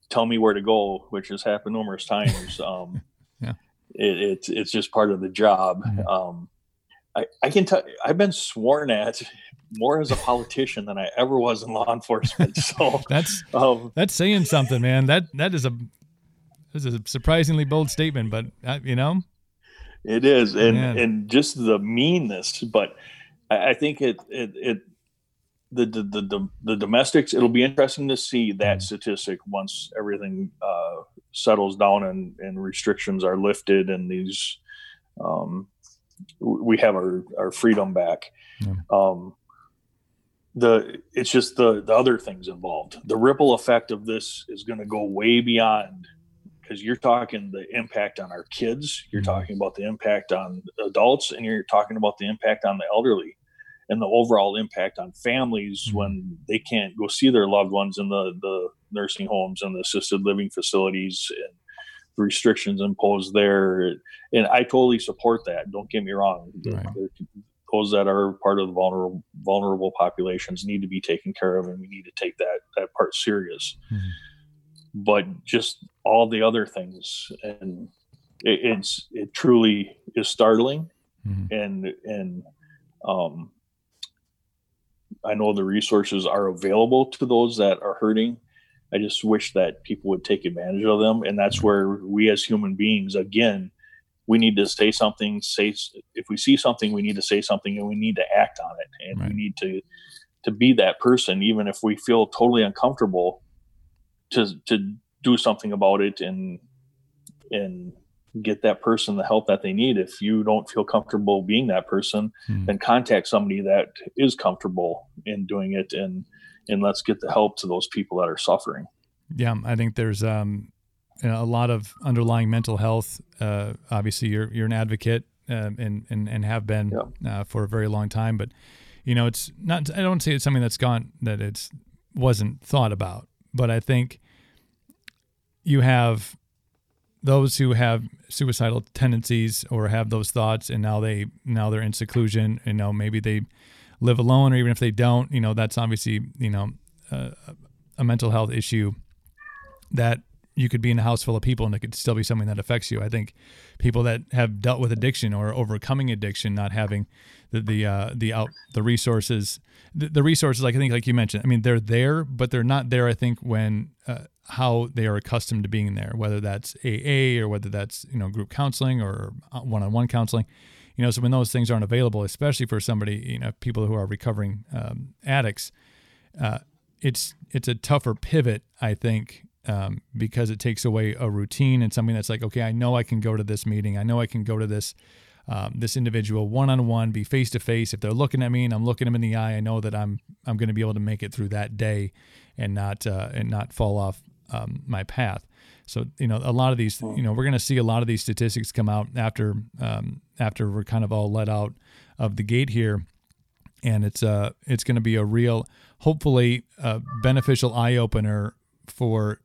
tell me where to go, which has happened numerous times. [LAUGHS] Um, yeah, it, it's it's just part of the job. Mm-hmm. I, I can tell. I've been sworn at more as a politician than I ever was in law [LAUGHS] enforcement. So [LAUGHS] that's um, that's saying something, man. That that is a is a surprisingly bold statement, but uh, you know, it is, and man. and just the meanness. But I, I think it it it the, the the, the domestics. It'll be interesting to see that mm. statistic once everything uh, settles down and and restrictions are lifted and these. Um, we have our, our freedom back. Yeah. Um, the it's just the the other things involved. The ripple effect of this is going to go way beyond because you're talking the impact on our kids, you're mm-hmm. talking about the impact on adults, and you're talking about the impact on the elderly and the overall impact on families mm-hmm. when they can't go see their loved ones in the, the nursing homes and the assisted living facilities and restrictions imposed there. And I totally support that. Don't get me wrong. Right those that are part of the vulnerable vulnerable populations need to be taken care of, and we need to take that that part serious. Mm-hmm. But just all the other things, and it, it's it truly is startling, mm-hmm. and and um, I know the resources are available to those that are hurting. I just wish that people would take advantage of them, and that's mm-hmm. where we as human beings again we need to say something say if we see something we need to say something and we need to act on it and right. we need to to be that person even if we feel totally uncomfortable to to do something about it and and get that person the help that they need if you don't feel comfortable being that person hmm. then contact somebody that is comfortable in doing it and and let's get the help to those people that are suffering yeah i think there's um you know, a lot of underlying mental health. Uh, obviously, you're you're an advocate uh, and, and and have been yeah. uh, for a very long time. But you know, it's not. I don't say it's something that's gone that it's wasn't thought about. But I think you have those who have suicidal tendencies or have those thoughts, and now they now they're in seclusion. You know, maybe they live alone, or even if they don't, you know, that's obviously you know a mental health issue that you could be in a house full of people and it could still be something that affects you. I think people that have dealt with addiction or overcoming addiction, not having the the uh, the out the resources, the, the, resources like I think like you mentioned. I mean, they're there, but they're not there. I think when uh, how they are accustomed to being there, whether that's AA or whether that's you know group counseling or one on one counseling. You know, so when those things aren't available, especially for somebody, you know, people who are recovering um, addicts, uh, it's it's a tougher pivot, I think, um, because it takes away a routine and something that's like, okay, I know I can go to this meeting. I know I can go to this um, this individual one on one, be face to face. If they're looking at me and I'm looking them in the eye, I know that I'm I'm going to be able to make it through that day and not uh, and not fall off um, my path. So you know, a lot of these, you know, we're going to see a lot of these statistics come out after um, after we're kind of all let out of the gate here, and it's uh it's going to be a real, hopefully, uh, beneficial eye opener for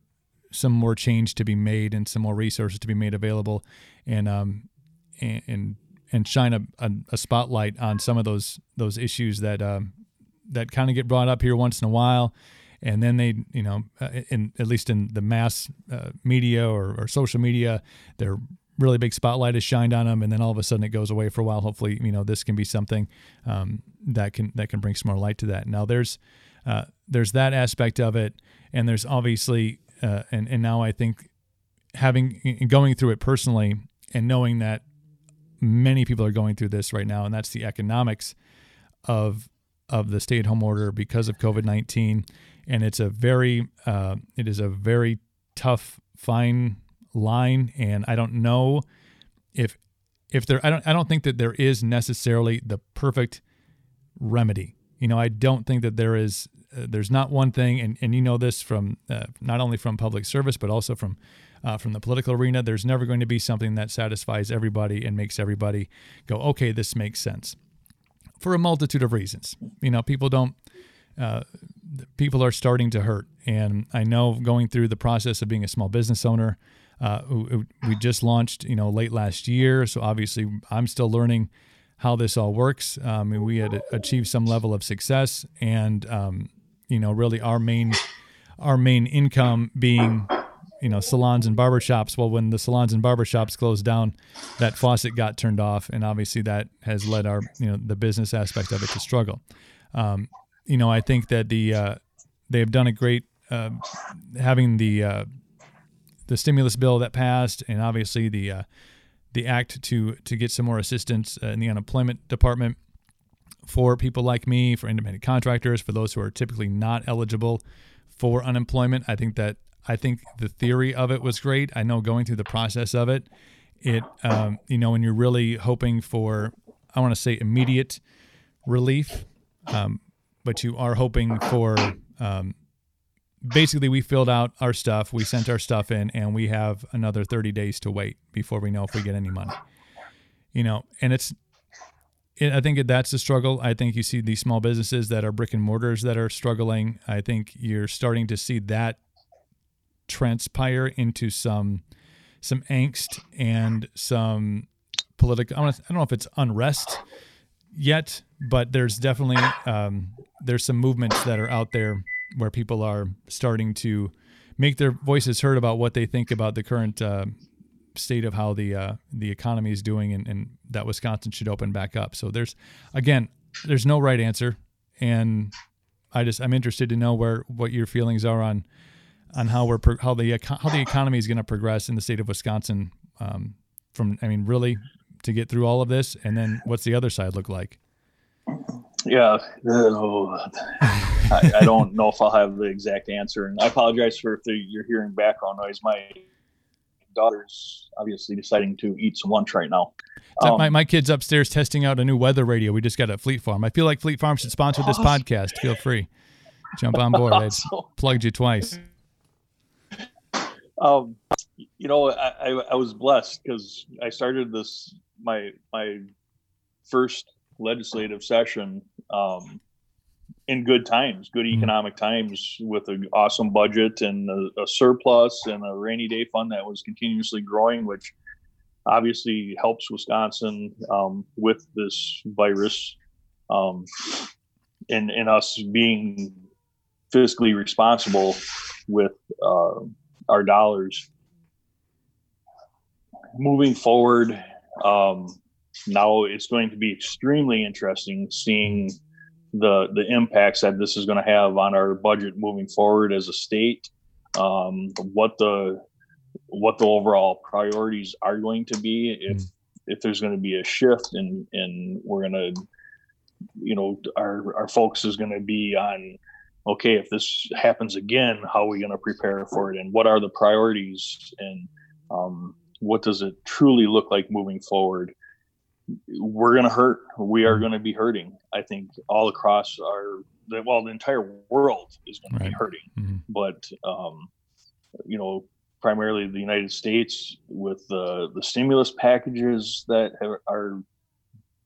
some more change to be made and some more resources to be made available, and um, and and, and shine a, a, a, spotlight on some of those those issues that um, that kind of get brought up here once in a while, and then they you know uh, in at least in the mass uh, media or, or social media, they're really big spotlight is shined on them, and then all of a sudden it goes away for a while. Hopefully, you know this can be something um, that can that can bring some more light to that. Now there's uh, there's that aspect of it, and there's obviously uh, and and now I think having going through it personally and knowing that many people are going through this right now, and that's the economics of of the stay-at-home order because of COVID nineteen, and it's a very uh, it is a very tough fine line, and I don't know if if there I don't I don't think that there is necessarily the perfect remedy. You know, I don't think that there is uh, there's not one thing, and, and you know this from uh, not only from public service but also from uh, from the political arena. There's never going to be something that satisfies everybody and makes everybody go, okay, this makes sense, for a multitude of reasons. You know, people don't. Uh, people are starting to hurt, and I know going through the process of being a small business owner. Uh, we just launched, you know, late last year, so obviously I'm still learning how this all works. Um, we had achieved some level of success, and um, you know, really our main our main income being you know salons and barbershops well when the salons and barbershops closed down that faucet got turned off and obviously that has led our you know the business aspect of it to struggle um, you know i think that the uh, they have done a great uh, having the uh, the stimulus bill that passed and obviously the uh, the act to to get some more assistance uh, in the unemployment department for people like me, for independent contractors, for those who are typically not eligible for unemployment. I think that I think the theory of it was great. I know going through the process of it, it um, you know when you're really hoping for I want to say immediate relief, um, but you are hoping for um, basically we filled out our stuff, we sent our stuff in, and we have another 30 days to wait before we know if we get any money. You know, and it's I think that's the struggle. I think you see these small businesses that are brick and mortars that are struggling. I think you're starting to see that transpire into some some angst and some political. I don't know if it's unrest yet, but there's definitely um, there's some movements that are out there where people are starting to make their voices heard about what they think about the current uh, state of how the uh, the economy is doing and, and that Wisconsin should open back up. So there's again, there's no right answer, and I just I'm interested to know where what your feelings are on on how we're how the how the economy is going to progress in the state of Wisconsin. Um, from I mean, really to get through all of this, and then what's the other side look like? Yeah, I, I, don't know if I'll have the exact answer, and I apologize for if the, you're hearing background noise. My daughter's obviously deciding to eat some lunch right now. Um, my, my kid's upstairs testing out a new weather radio we just got at Fleet Farm. I feel like Fleet Farm should sponsor this podcast. Feel free. Jump on board. I [LAUGHS] plugged you twice. Um, you know, I, I, I was blessed because I started this my my first legislative session um, in good times, good mm-hmm. economic times, with an awesome budget and a, a, surplus and a rainy day fund that was continuously growing, which obviously helps Wisconsin um, with this virus, um, and and us being fiscally responsible with uh, our dollars. Moving forward, um, now it's going to be extremely interesting seeing the the impacts that this is going to have on our budget moving forward as a state, um, what the what the overall priorities are going to be if mm. if there's going to be a shift and and we're going to you know our our focus is going to be on okay if this happens again how are we going to prepare for it and what are the priorities and um, what does it truly look like moving forward we're going to hurt. We are mm-hmm. going to be hurting. I think all across our well, the entire world is going right. to be hurting. Mm-hmm. But um, you know, primarily the United States with the the stimulus packages that are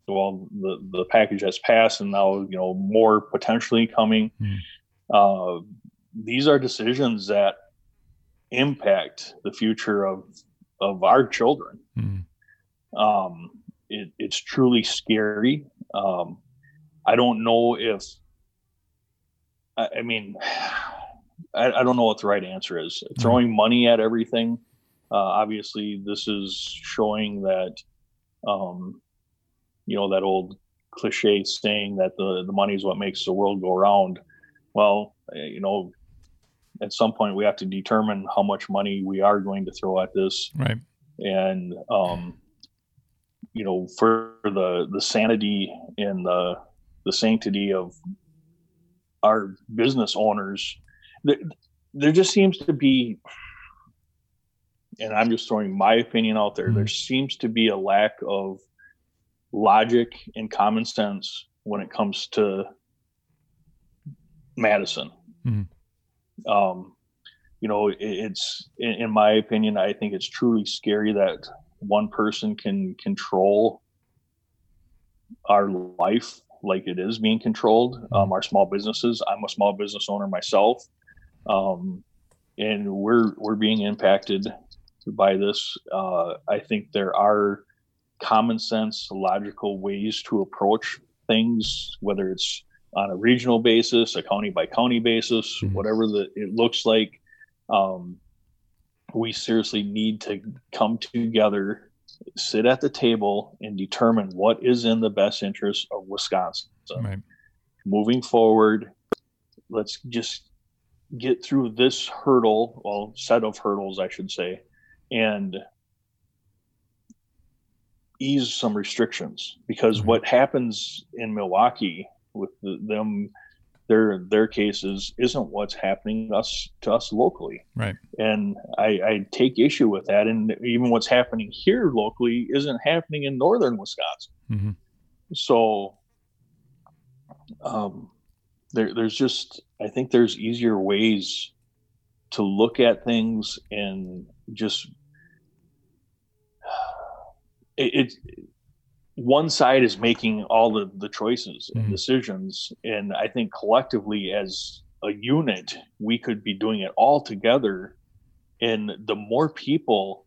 well, the the package has passed, and now you know more potentially coming. Mm-hmm. Uh, these are decisions that impact the future of of our children. Mm-hmm. Um, it, it's truly scary. Um, I don't know if, I, I mean, [SIGHS] I, I, don't know what the right answer is. Mm-hmm. Throwing money at everything. Uh, obviously, this is showing that, um, you know, that old cliche saying that the the money is what makes the world go round. Well, eh, you know, at some point we have to determine how much money we are going to throw at this. Right. And um, you know, for the the sanity and the the sanctity of our business owners, there, there just seems to be, and I'm just throwing my opinion out there. Mm-hmm. There seems to be a lack of logic and common sense when it comes to Madison. Mm-hmm. Um, you know, it, it's in my opinion, I think it's truly scary that one person can control our life like it is being controlled. Mm-hmm. Um, our small businesses. I'm a small business owner myself, um, and we're we're being impacted by this. Uh, I think there are common sense, logical ways to approach things, whether it's on a regional basis, a county by county basis, mm-hmm. whatever that it looks like. Um, we seriously need to come together, sit at the table, and determine what is in the best interest of Wisconsin. Right. Moving forward, let's just get through this hurdle, well, set of hurdles, I should say, and ease some restrictions because mm-hmm. what happens in Milwaukee with the, them their their cases isn't what's happening to us to us locally. Right. And I, I take issue with that. And even what's happening here locally isn't happening in northern wisconsin. Mm-hmm. so um there, there's just i think there's easier ways to look at things and just [SIGHS] it, it one side is making all the, the choices and mm-hmm. decisions and i think collectively as a unit we could be doing it all together and the more people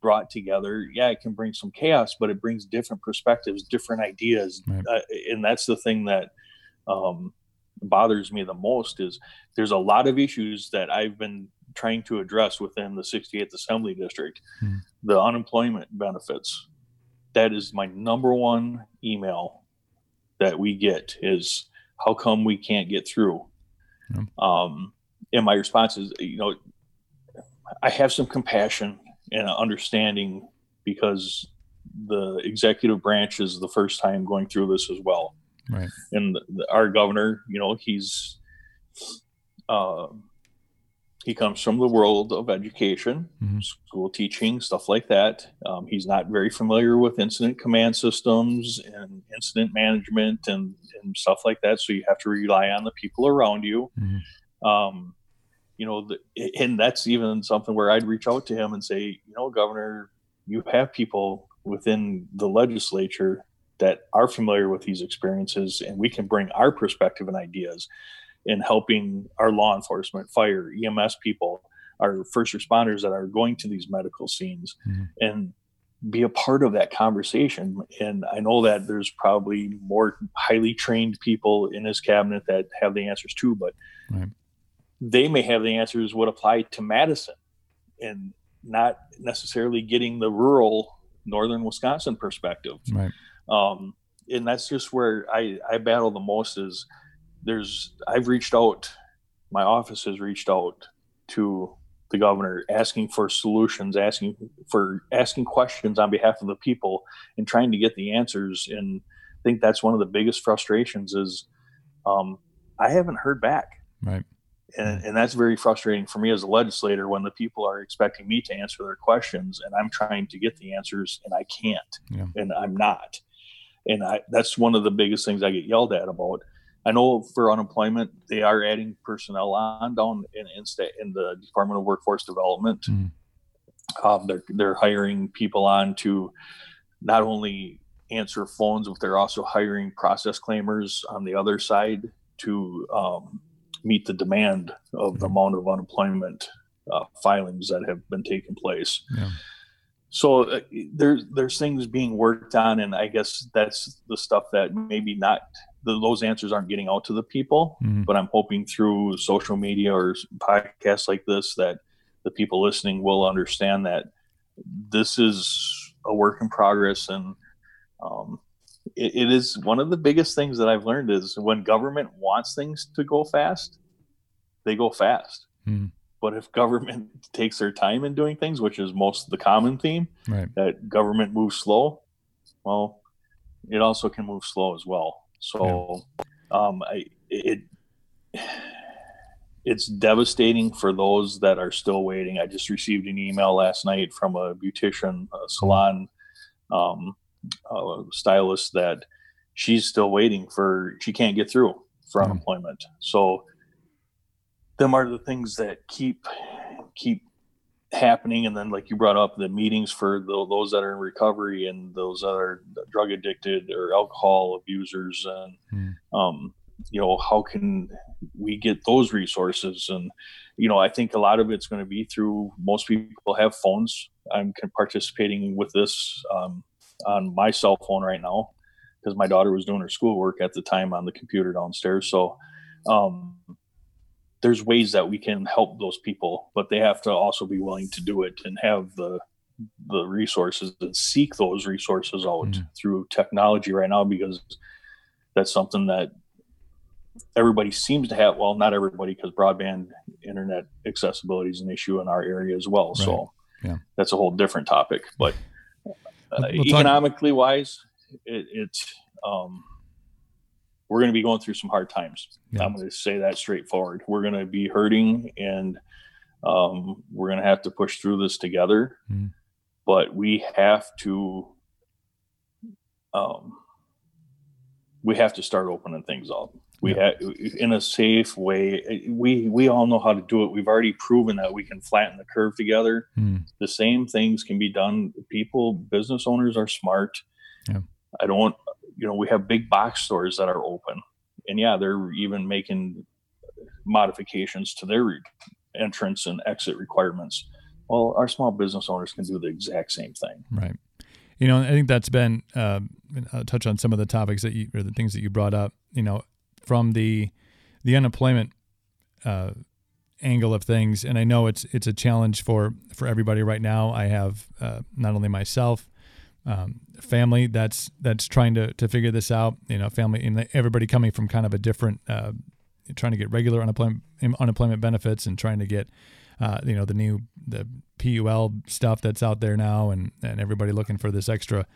brought together yeah it can bring some chaos but it brings different perspectives different ideas right. uh, and that's the thing that um, bothers me the most is there's a lot of issues that i've been trying to address within the 68th assembly district mm. the unemployment benefits that is my number one email that we get is how come we can't get through? Yeah. um, and my response is you know i have some compassion and understanding because the executive branch is the first time going through this as well. Right. And the, the, our governor you know he's uh, he comes from the world of education, mm-hmm. school teaching, stuff like that. Um, he's not very familiar with incident command systems and incident management and, and stuff like that. So you have to rely on the people around you. Mm-hmm. Um, you know, the, and that's even something where I'd reach out to him and say, you know, Governor, you have people within the legislature that are familiar with these experiences, and we can bring our perspective and ideas in helping our law enforcement, fire, EMS people, our first responders that are going to these medical scenes mm-hmm. and be a part of that conversation. And I know that there's probably more highly trained people in his cabinet that have the answers too, but right. they may have the answers what apply to Madison and not necessarily getting the rural northern Wisconsin perspective. Right. Um, and that's just where I, I battle the most is there's I've reached out, my office has reached out to the governor asking for solutions, asking for asking questions on behalf of the people and trying to get the answers. And I think that's one of the biggest frustrations is um, I haven't heard back. Right. And, and that's very frustrating for me as a legislator when the people are expecting me to answer their questions and I'm trying to get the answers and I can't yeah. and I'm not. And I, that's one of the biggest things I get yelled at about. I know for unemployment, they are adding personnel on down in in, in the Department of Workforce Development. Mm. Um, they're they're hiring people on to not only answer phones, but they're also hiring process claimers on the other side to um, meet the demand of the hmm. amount of unemployment uh, filings that have been taking place. Yeah. So uh, there's there's things being worked on, and I guess that's the stuff that maybe not the, those answers aren't getting out to the people. Mm-hmm. But I'm hoping through social media or podcasts like this that the people listening will understand that this is a work in progress, and um, it, it is one of the biggest things that I've learned is when government wants things to go fast, they go fast. Mm-hmm. But if government [LAUGHS] takes their time in doing things, which is most of the common theme, right. that government moves slow, well, it also can move slow as well. So, yeah. um, I, it it's devastating for those that are still waiting. I just received an email last night from a beautician a salon um, uh, stylist that she's still waiting for. She can't get through for mm unemployment. So, them are the things that keep keep happening. And then, like you brought up, the meetings for the, those that are in recovery and those that are drug addicted or alcohol abusers, and mm. um, you know how can we get those resources and you know i think a lot of it's going to be through most people have phones i'm participating with this um, on my cell phone right now because my daughter was doing her schoolwork at the time on the computer downstairs so um, there's ways that we can help those people but they have to also be willing to do it and have the the resources and seek those resources out mm. through technology right now because that's something that everybody seems to have well not everybody because broadband internet accessibility is an issue in our area as well right. so yeah. that's a whole different topic but uh, we'll economically talk- wise it, it's um, we're going to be going through some hard times yeah. i'm going to say that straightforward we're going to be hurting and um, we're going to have to push through this together mm. but we have to um, we have to start opening things up we yeah. have in a safe way we we all know how to do it we've already proven that we can flatten the curve together mm. the same things can be done people business owners are smart yeah. i don't you know we have big box stores that are open. And yeah they're even making modifications to their entrance and exit requirements. Well our small business owners can do the exact same thing. Right. You know i think that's been uh, I'll touch on some of the topics that you or the things that you brought up you know from the the unemployment uh, angle of things, and I know it's it's a challenge for for everybody right now. I have uh, not only myself, um, family that's that's trying to to figure this out. You know, family and everybody coming from kind of a different, uh, trying to get regular unemployment unemployment benefits and trying to get. Uh, you know the new the PUL stuff that's out there now, and and everybody looking for this extra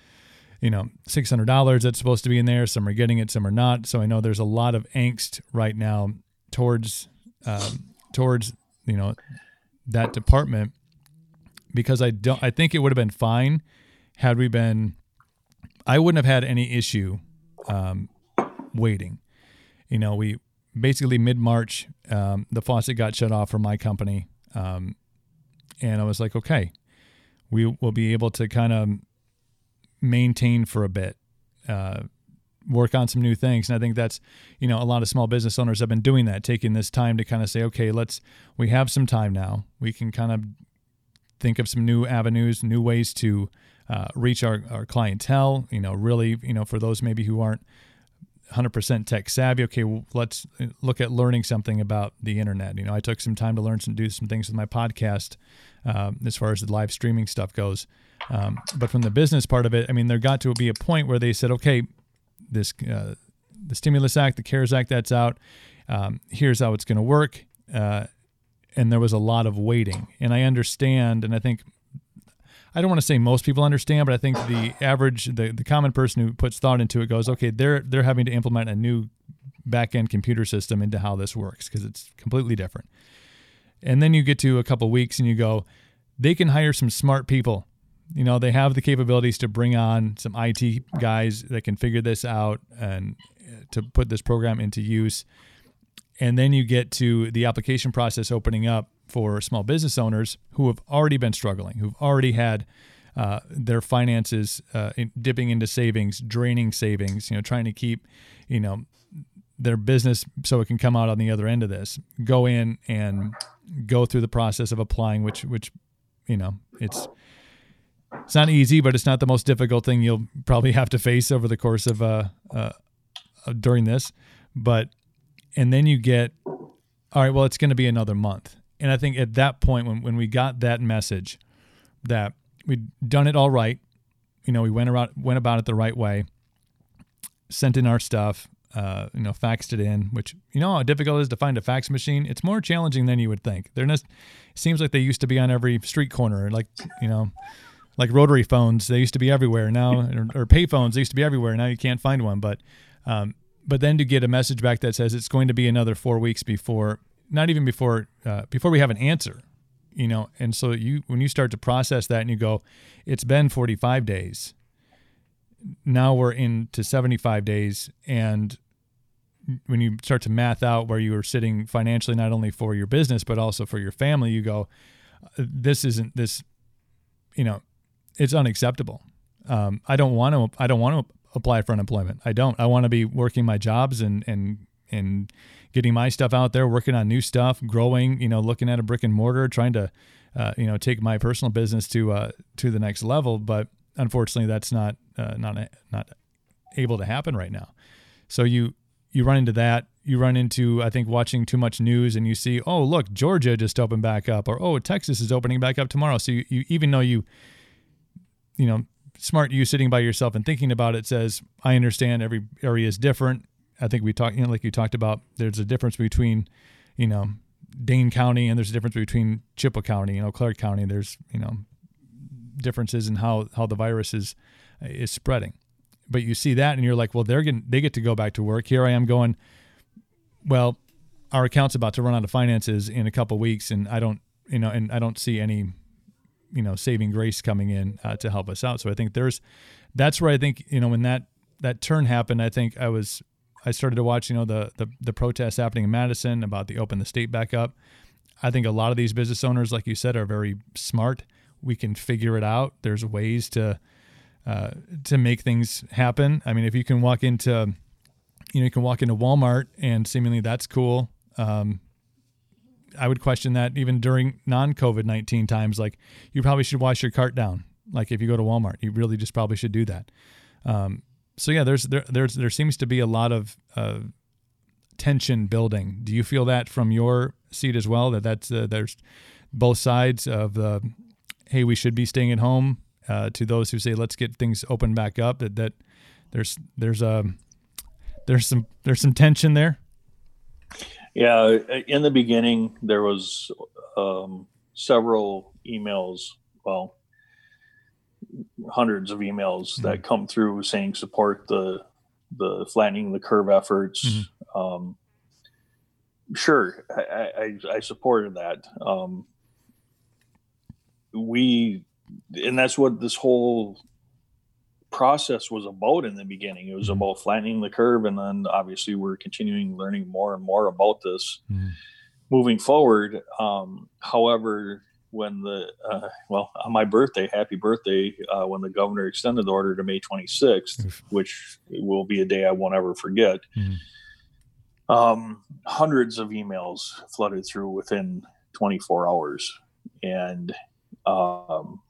you know, six hundred dollars that's supposed to be in there. Some are getting it, some are not. So I know there's a lot of angst right now towards um, towards you know that department because I don't. I think it would have been fine had we been. I wouldn't have had any issue um, waiting. You know, we basically mid March, um, the faucet got shut off for my company, um, and I was like, okay, we will be able to kind of maintain for a bit, uh, work on some new things. And I think that's, you know, a lot of small business owners have been doing that, taking this time to kind of say, okay, let's, we have some time now. We can kind of think of some new avenues, new ways to uh, reach our, our clientele, you know, really, you know, for those maybe who aren't 100% tech savvy. Okay, well, let's uh, look at learning something about the internet. You know, I took some time to learn some, do some things with my podcast uh, as far as the live streaming stuff goes. Um, but from the business part of it, I mean, there got to be a point where they said, okay, this uh, the stimulus act, the CARES Act, that's out. Um, here's how it's going to work. Uh, and there was a lot of waiting. And I understand, and I think I don't want to say most people understand, but I think the average, the, the common person who puts thought into it goes, okay, they're they're having to implement a new back end computer system into how this works because it's completely different. And then you get to a couple weeks and you go, they can hire some smart people you know, they have the capabilities to bring on some IT guys that can figure this out and uh, to put this program into use. And then you get to the application process opening up for small business owners who have already been struggling, who've already had uh, their finances uh, in, dipping into savings, draining savings, you know, trying to keep, you know, their business so it can come out on the other end of this. Go in and go through the process of applying, which, which, you know, it's it's not easy, but it's not the most difficult thing you'll probably have to face over the course of uh, uh, during this. But and then you get, all right, well, it's going to be another month. And I think at that point, when when we got that message that we'd done it all right, you know, we went around went about it the right way, sent in our stuff, uh, you know, faxed it in, which you know how difficult it is to find a fax machine. It's more challenging than you would think. They're just, seems like they used to be on every street corner, like you know like rotary phones, they used to be everywhere now, [LAUGHS] or, or pay phones, they used to be everywhere. Now you can't find one. But, um, but then to get a message back that says it's going to be another four weeks before, not even before, uh, before we have an answer, you know. And so you, when you start to process that and you go, it's been 45 days. Now we're into 75 days, and when you start to math out where you are sitting financially, not only for your business but also for your family, you go, this isn't this, you know, it's unacceptable. Um, I don't want to. I don't want to apply for unemployment. I don't. I want to be working my jobs and and and getting my stuff out there, working on new stuff, growing. You know, looking at a brick and mortar, trying to, uh, you know, take my personal business to uh, to the next level. But unfortunately, that's not uh, not not able to happen right now. So you you run into that. You run into, I think, watching too much news and you see, oh, look, Georgia just opened back up, or oh, Texas is opening back up tomorrow. So you, you even though you, you know, smart you sitting by yourself and thinking about it says, I understand every area is different. I think we talked, you know, like you talked about, there's a difference between, you know, Dane County and there's a difference between Chippewa County, and know, Clark County. There's, you know, differences in how, how the virus is, is spreading but you see that and you're like, well, they're getting, they get to go back to work. Here I am going, well, our account's about to run out of finances in a couple weeks, and I don't, you know, and I don't see any, you know, saving grace coming in uh, to help us out. So I think there's, that's where I think, you know, when that that turn happened, I think I was, I started to watch, you know, the the the protests happening in Madison about the open the state back up. I think a lot of these business owners, like you said, are very smart. We can figure it out. There's ways to uh, to make things happen. I mean, if you can walk into, you know, you can walk into Walmart and seemingly that's cool. Um, I would question that even during non-COVID nineteen times. Like, you probably should wash your cart down. Like, if you go to Walmart, you really just probably should do that. Um, so yeah, there's there there's there seems to be a lot of uh, tension building. Do you feel that from your seat as well? That that's uh, there's both sides of the hey, we should be staying at home uh, to those who say let's get things open back up. That that there's there's a um, there's some there's some tension there. Yeah, in the beginning there was um, several emails. Well, hundreds of emails mm-hmm. that come through saying support the the flattening the curve efforts. Mm-hmm. Um, sure, I, I, I, supported that. Um, we and that's what this whole process was about in the beginning. It was mm-hmm. about flattening the curve, and then obviously we're continuing learning more and more about this mm-hmm. moving forward. Um, however, when the uh, well on my birthday, happy birthday, uh, when the governor extended the order to May 26th, which will be a day I won't ever forget. Mm-hmm. Um, hundreds of emails flooded through within 24 hours, and um,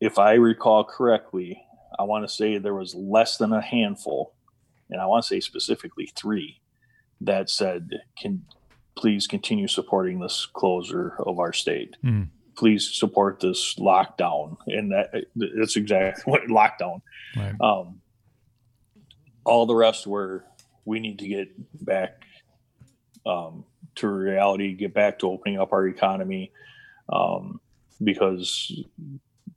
if I recall correctly, I want to say there was less than a handful, and I want to say specifically three, that said, "Can please continue supporting this closure of our state? Mm. Please support this lockdown." And that that's exactly [LAUGHS] what lockdown. Right. Um, all the rest were we need to get back um, to reality, get back to opening up our economy, um, because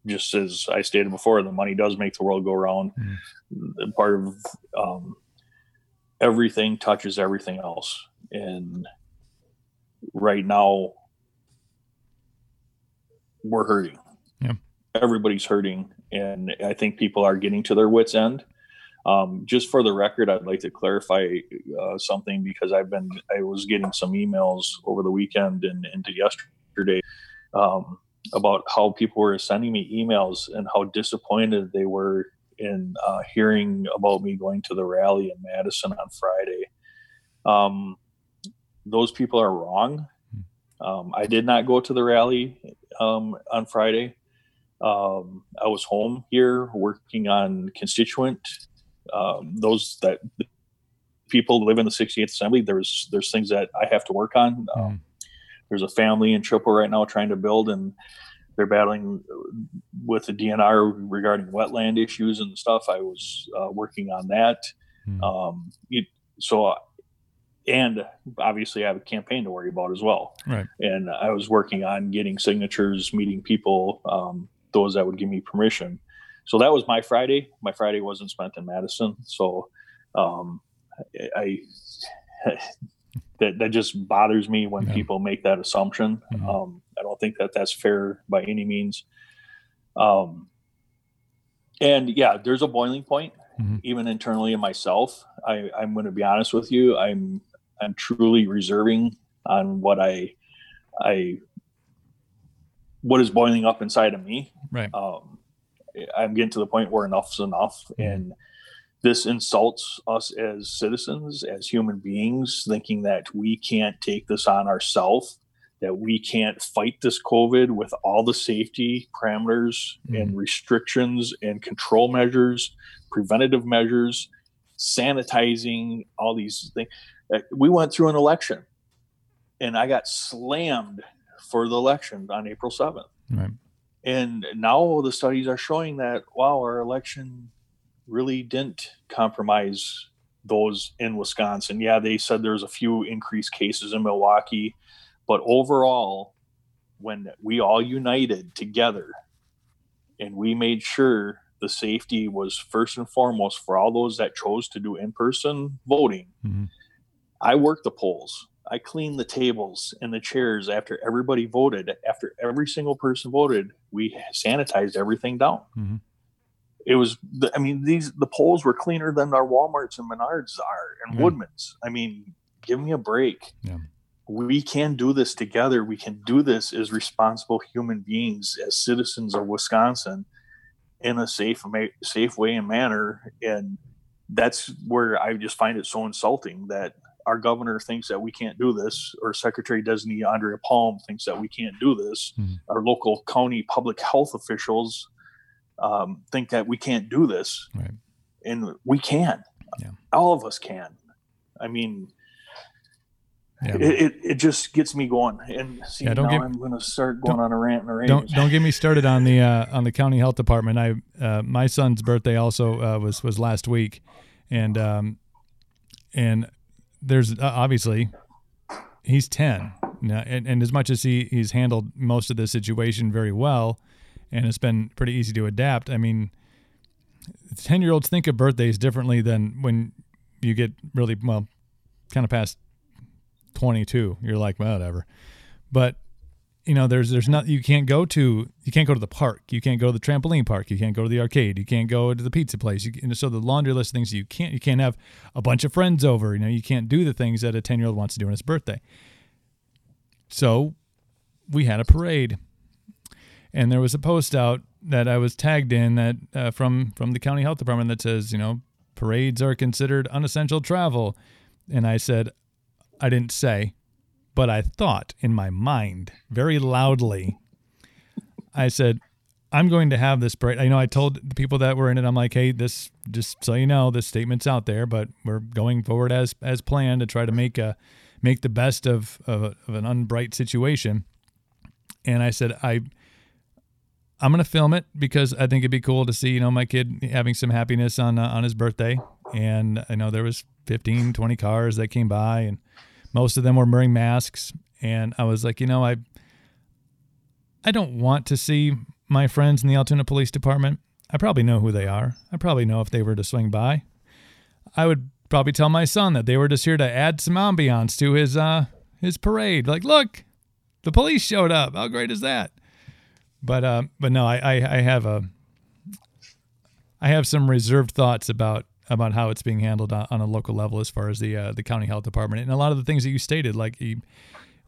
just as I stated before, the money does make the world go round. Mm. Part of um, everything touches everything else, and right now we're hurting. Yeah. Everybody's hurting, and I think people are getting to their wits' end. Um, just for the record, I'd like to clarify uh, something because I've been I was getting some emails over the weekend and into yesterday. Um, about how people were sending me emails and how disappointed they were in uh, hearing about me going to the rally in Madison on Friday. Um, those people are wrong. Um, I did not go to the rally um, on Friday. Um, I was home here working on constituent. Um, those that people live in the 68th Assembly. There's there's things that I have to work on. Mm there's a family in Triple right now trying to build, and they're battling with the DNR regarding wetland issues and stuff. I was uh, working on that. Mm. Um, it, so, and obviously, I have a campaign to worry about as well. Right. And I was working on getting signatures, meeting people, um, those that would give me permission. So that was my Friday. My Friday wasn't spent in Madison. So um, I, [LAUGHS] that, that just bothers me when yeah. people make that assumption. Mm-hmm. Um, I don't think that that's fair by any means. Um, and yeah, there's a boiling point, mm-hmm. even internally in myself. I, I'm going to be honest with you. I'm I'm truly reserving on what I I what is boiling up inside of me. Right. Um, I'm getting to the point where enough's enough, mm-hmm. and this insults us as citizens, as human beings, thinking that we can't take this on ourselves, that we can't fight this COVID with all the safety parameters mm-hmm. and restrictions and control measures, preventative measures, sanitizing, all these things. We went through an election and I got slammed for the election on April 7th. Right. And now the studies are showing that, wow, our election really didn't compromise those in Wisconsin. Yeah, they said there's a few increased cases in Milwaukee, but overall, when we all united together and we made sure the safety was first and foremost for all those that chose to do in person voting, mm-hmm. I worked the polls. I cleaned the tables and the chairs after everybody voted. After every single person voted, we sanitized everything down. Mm-hmm. It was, I mean, these the polls were cleaner than our WalMarts and Menards are and Woodman's. I mean, give me a break. Yeah. We can do this together. We can do this as responsible human beings, as citizens of Wisconsin, in a safe, safe way and manner. And that's where I just find it so insulting that our governor thinks that we can't do this, or Secretary Designee Andrea Palm thinks that we can't do this. Mm-hmm. Our local county public health officials um, think that we can't do this, right. and we can. Yeah. All of us can. I mean, yeah. it, it, it, just gets me going. And see, yeah, now get, I'm going to start going on a rant and a rage. Don't don't get me started on the uh, on the county health department. I uh, my son's birthday also uh, was was last week, and um, and there's uh, obviously he's 10 now, and, and as much as he, he's handled most of the situation very well and it's been pretty easy to adapt i mean 10 year olds think of birthdays differently than when you get really well kind of past 22 you're like well, whatever. But you know there's there's not you can't go to you can't go to the park. You can't go to the trampoline park. You can't go to the arcade. You can't go to the pizza place. You, know, so the laundry list of things you can't you can't have a bunch of friends over. You know you can't do the things that a 10 year old wants to do on his birthday. So we had a parade. And there was a post out that I was tagged in that uh, from from the county health department that says you know parades are considered unessential travel. And I said I didn't say but I thought in my mind very loudly, I said, I'm going to have this parade. I know I told the people that were in it, I'm like, hey, this just so you know, this statement's out there, but we're going forward as as planned to try to make a make the best of of, a, of an unbright situation. And I said, I I'm gonna film it because I think it'd be cool to see, you know, my kid having some happiness on uh, on his birthday. And I know there was 15, 20 cars that came by, and most of them were wearing masks, and I was like, you know, I I don't want to see my friends in the Altoona Police Department. I probably know who they are. I probably know if they were to swing by. I would probably tell my son that they were just here to add some ambiance to his uh his parade. Like, look, the police showed up. How great is that? But uh, but no, I, I I have a I have some reserved thoughts about about how it's being handled on, on a local level as far as the uh, the county health department. And a lot of the things that you stated like he,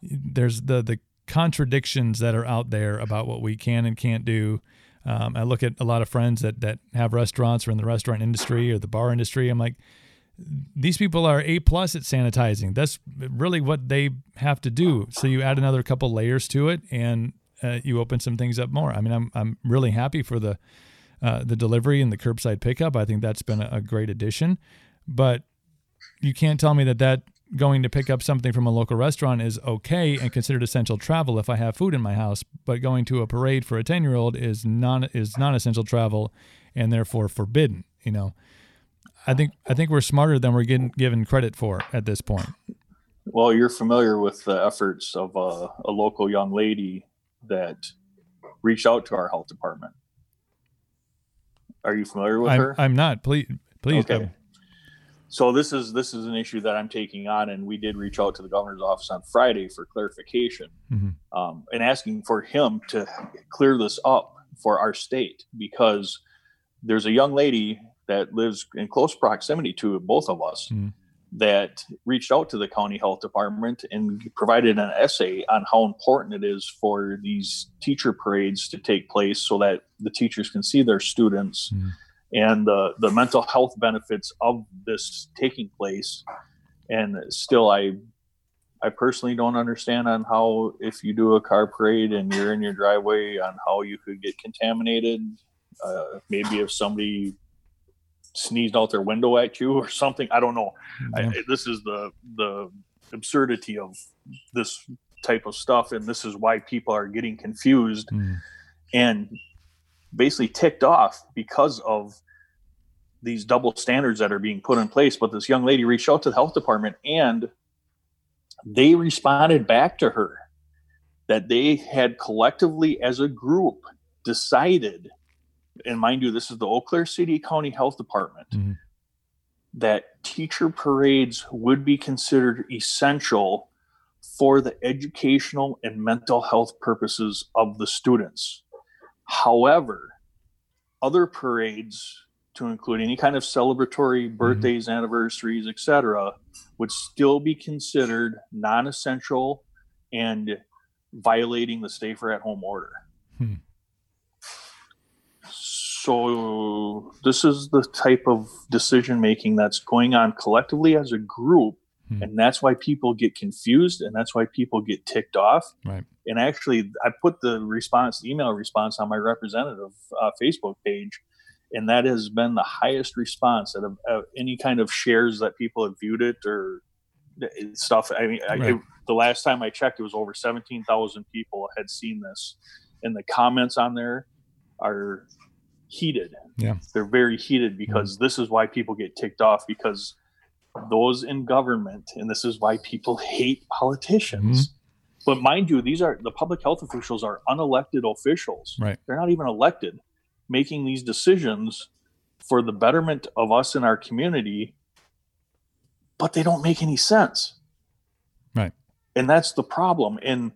there's the the contradictions that are out there about what we can and can't do. Um, I look at a lot of friends that that have restaurants or in the restaurant industry or the bar industry. I'm like these people are a plus at sanitizing. That's really what they have to do. So you add another couple layers to it and uh, you open some things up more. I mean I'm I'm really happy for the uh, the delivery and the curbside pickup. I think that's been a, a great addition. But you can't tell me that that going to pick up something from a local restaurant is okay and considered essential travel if I have food in my house, but going to a parade for a 10-year-old is non is non-essential travel and therefore forbidden, you know. I think I think we're smarter than we're getting given credit for at this point. Well, you're familiar with the efforts of a local young lady that reached out to our health department. Are you familiar with I'm, her? I'm not. Please, please. Okay. um, So this is this is an issue that I'm taking on, and we did reach out to the governor's office on Friday for clarification, Mhm. um, and asking for him to clear this up for our state because there's a young lady that lives in close proximity to both of us Mhm. That reached out to the county health department and provided an essay on how important it is for these teacher parades to take place so that the teachers can see their students Mhm. and the the mental health benefits of this taking place and still i i personally don't understand on how if you do a car parade and you're in your driveway on how you could get contaminated uh, maybe if somebody sneezed out their window at you or something i don't know yeah. I, this is the the absurdity of this type of stuff and this is why people are getting confused Mm. and basically ticked off because of these double standards that are being put in place but this young lady reached out to the health department and they responded back to her that they had collectively as a group decided and mind you this is the eau claire city county health department Mhm. that teacher parades would be considered essential for the educational and mental health purposes of the students. However, other parades, to include any kind of celebratory birthdays, anniversaries, etc., would still be considered non essential and violating the safer at home order. Hmm. So, this is the type of decision making that's going on collectively as a group. Hmm. And that's why people get confused and that's why people get ticked off. Right. And actually, I put the response, the email response on my representative uh, Facebook page, and that has been the highest response out of uh, any kind of shares that people have viewed it or stuff. I mean, I, Right. it- the last time I checked, it was over 17,000 people had seen this, and the comments on there are heated. Yeah. They're very heated because this is why people get ticked off because those in government, and this is why people hate politicians. But mind you, these are the public health officials are unelected officials. Right. They're not even elected, making these decisions for the betterment of us in our community, but they don't make any sense. Right. And that's the problem. And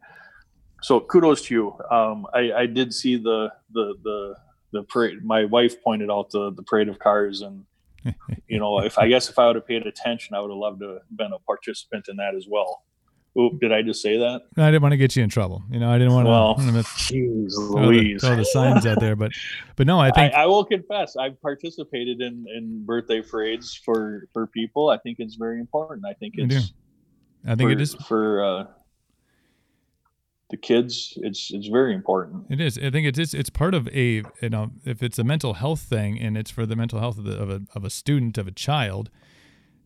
so kudos to you. Um, I, I did see the the the the parade. My wife pointed out the the parade of cars, and [LAUGHS] you know, if I guess if I would have paid attention, I would have loved to have been a participant in that as well. Oop, did I just say that? I didn't want to get you in trouble. You know, I didn't want to. Well, [LAUGHS] throw, the, throw the signs out there, but but no, I I, think I will confess, I've participated in, in birthday parades for, for people. I think it's very important. I think it's I think for, it is for uh, the kids. It's it's very important. It is. I think it is. It's it's part of a you know if it's a mental health thing and it's for the mental health of, the, of a of a student of a child,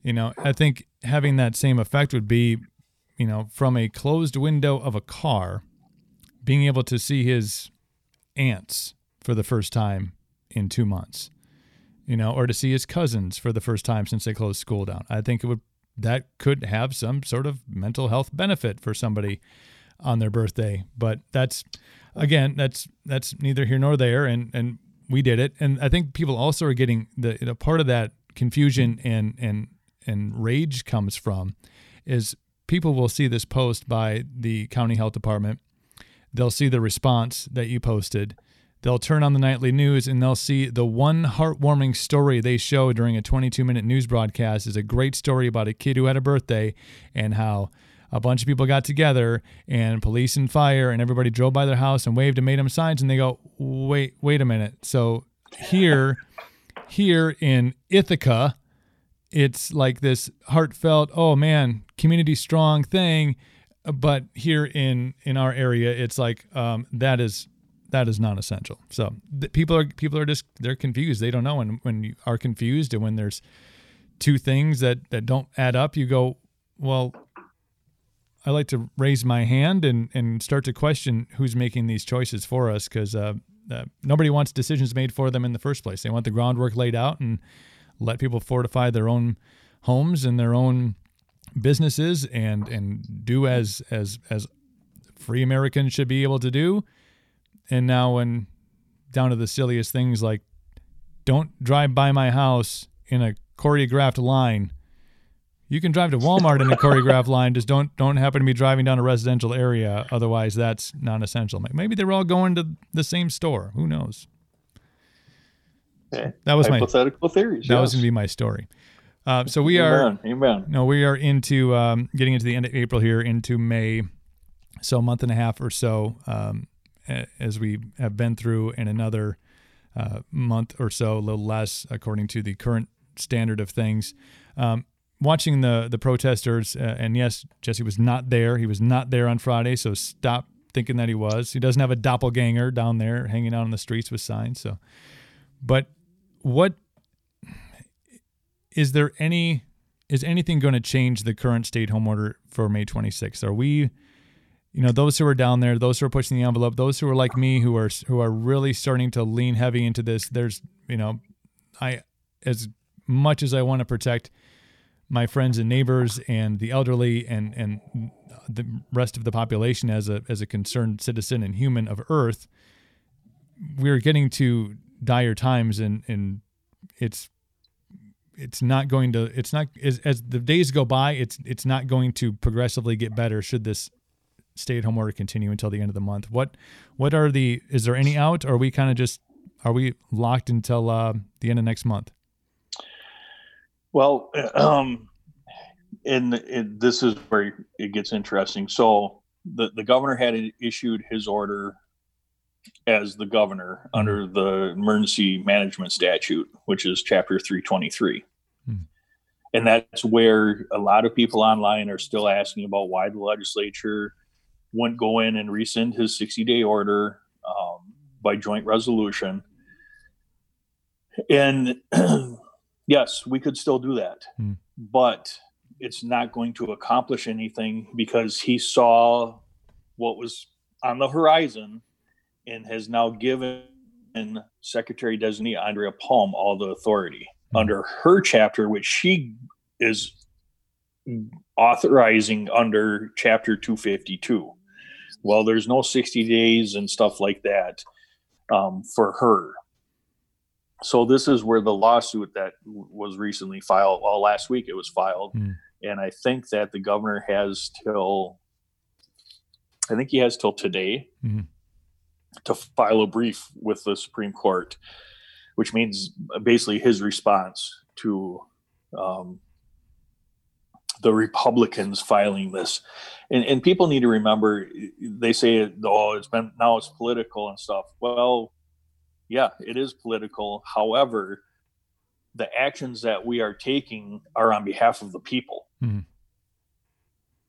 you know, I think having that same effect would be, you know, from a closed window of a car, being able to see his aunts for the first time in two months, you know, or to see his cousins for the first time since they closed school down. I think it would that could have some sort of mental health benefit for somebody on their birthday. But that's again, that's that's neither here nor there, and and we did it. And I think people also are getting the part of that confusion and and and rage comes from is people will see this post by the county health department. They'll see the response that you posted. They'll turn on the nightly news and they'll see the one heartwarming story they show during a 22 minute news broadcast is a great story about a kid who had a birthday and how a bunch of people got together and police and fire and everybody drove by their house and waved and made them signs and they go wait wait a minute. So here here in ithaca it's like this heartfelt oh man community strong thing. But here in in our area it's like um, that is that is non-essential. So th- people are people are just they're confused. They don't know. And when you are confused and when there's two things that that don't add up you go well I like to raise my hand and, and start to question who's making these choices for us because uh, uh, nobody wants decisions made for them in the first place. They want the groundwork laid out and let people fortify their own homes and their own businesses and and do as as as free Americans should be able to do. and now when down to the silliest things like don't drive by my house in a choreographed line. You can drive to Walmart in a choreographed line. Just don't don't happen to be driving down a residential area. Otherwise, that's non-essential. Maybe they were all going to the same store. Who knows? Okay. That was my hypothetical theories. That yes. was going to be my story. Uh, so we are Amen. no, we are into um, getting into the end of April here, into May, so a month and a half or so, um, as we have been through, in another uh, month or so, a little less, according to the current standard of things. Um, watching the the protesters, uh, and yes, Jesse was not there. He was not there on Friday, so stop thinking that he was. He doesn't have a doppelganger down there hanging out on the streets with signs. So, but what is there any is anything going to change the current state home order for May 26th? Are we, you know, those who are down there, those who are pushing the envelope, those who are like me, who are who are really starting to lean heavy into this? There's, you know, I as much as I want to protect my friends and neighbors and the elderly and and the rest of the population as a as a concerned citizen and human of Earth, we're getting to dire times and and it's it's not going to it's not as, as the days go by it's it's not going to progressively get better should this stay at home order continue until the end of the month. What what are the is there any out? Or are we kind of just are we locked until uh, the end of next month Well, um, and it, this is where it gets interesting. So the, the governor had issued his order as the governor under the emergency management statute, which is chapter 323. Hmm. And that's where a lot of people online are still asking about why the legislature wouldn't go in and rescind his 60 day order um, by joint resolution. And [CLEARS THROAT] yes, we could still do that, Hmm. but it's not going to accomplish anything because he saw what was on the horizon and has now given Secretary Designee Andrea Palm all the authority Hmm. under her chapter, which she is authorizing under Chapter 252. Well, there's no 60 days and stuff like that um, for her. So this is where the lawsuit that was recently filed, well, last week it was filed, Hmm. and I think that the governor has till, I think he has till today Mhm. to file a brief with the Supreme Court, which means basically his response to um, the Republicans filing this. And, and people need to remember, they say, oh, it's been now it's political and stuff. Well, yeah, it is political. However, the actions that we are taking are on behalf of the people, Mhm.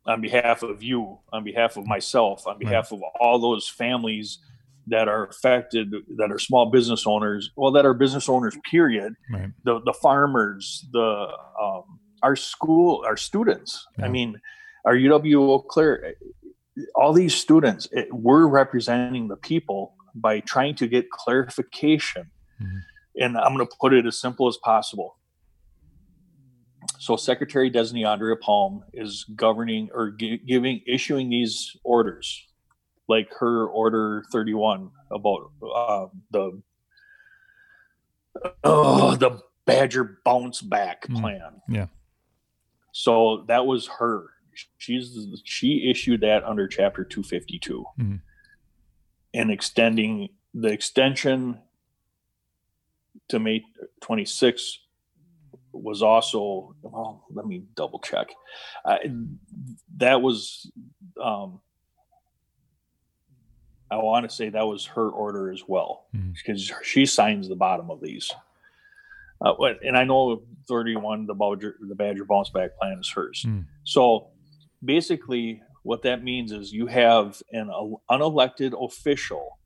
on behalf of you, on behalf of myself, on behalf of all those families that are affected, that are small business owners, well, that are business owners, period. right The, the farmers, the um, our school, our students. I mean, our UW Eau Claire, all these students, it, we're representing the people by trying to get clarification. Mhm. And I'm going to put it as simple as possible. So, Secretary Designee Andrea Palm is governing or gi- giving, issuing these orders, like her Order 31 about uh, the oh, the Badger bounce back Mm. plan. Yeah. So that was her. She's she issued that under Chapter 252, Mhm. And extending the extension to May 26 was also. Well, let me double check. I, that was. Um, I want to say that was her order as well Mhm. because she signs the bottom of these. Uh, and I know 31, the Badger, the Badger bounce back plan is hers. Mm. So basically, what that means is you have an unelected official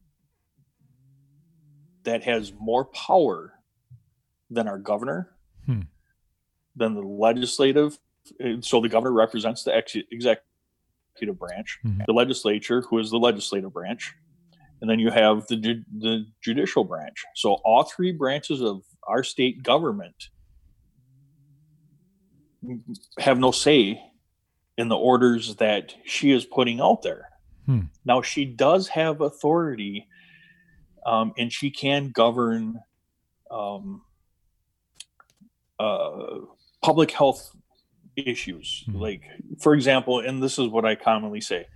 that has more power than our governor, Hmm. than the legislative. and So the governor represents the ex- executive branch, Mhm. the legislature, who is the legislative branch, and then you have the ju- the judicial branch. So all three branches of our state government have no say in the orders that she is putting out there. Hmm. Now she does have authority um, and she can govern um, uh, public health issues. Mm-hmm. Like, for example, and this is what I commonly say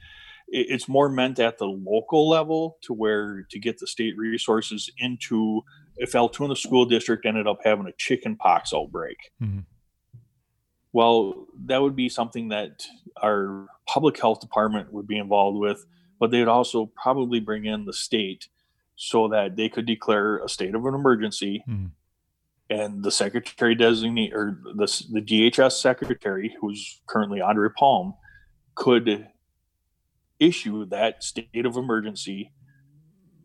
it's more meant at the local level to where to get the state resources into if Altoona School District ended up having a chicken pox outbreak. Mm-hmm. Well, that would be something that our public health department would be involved with, but they'd also probably bring in the state so that they could declare a state of an emergency. Mm-hmm and the secretary designate or the, the DHS secretary, who's currently Andrea Palm, could issue that state of emergency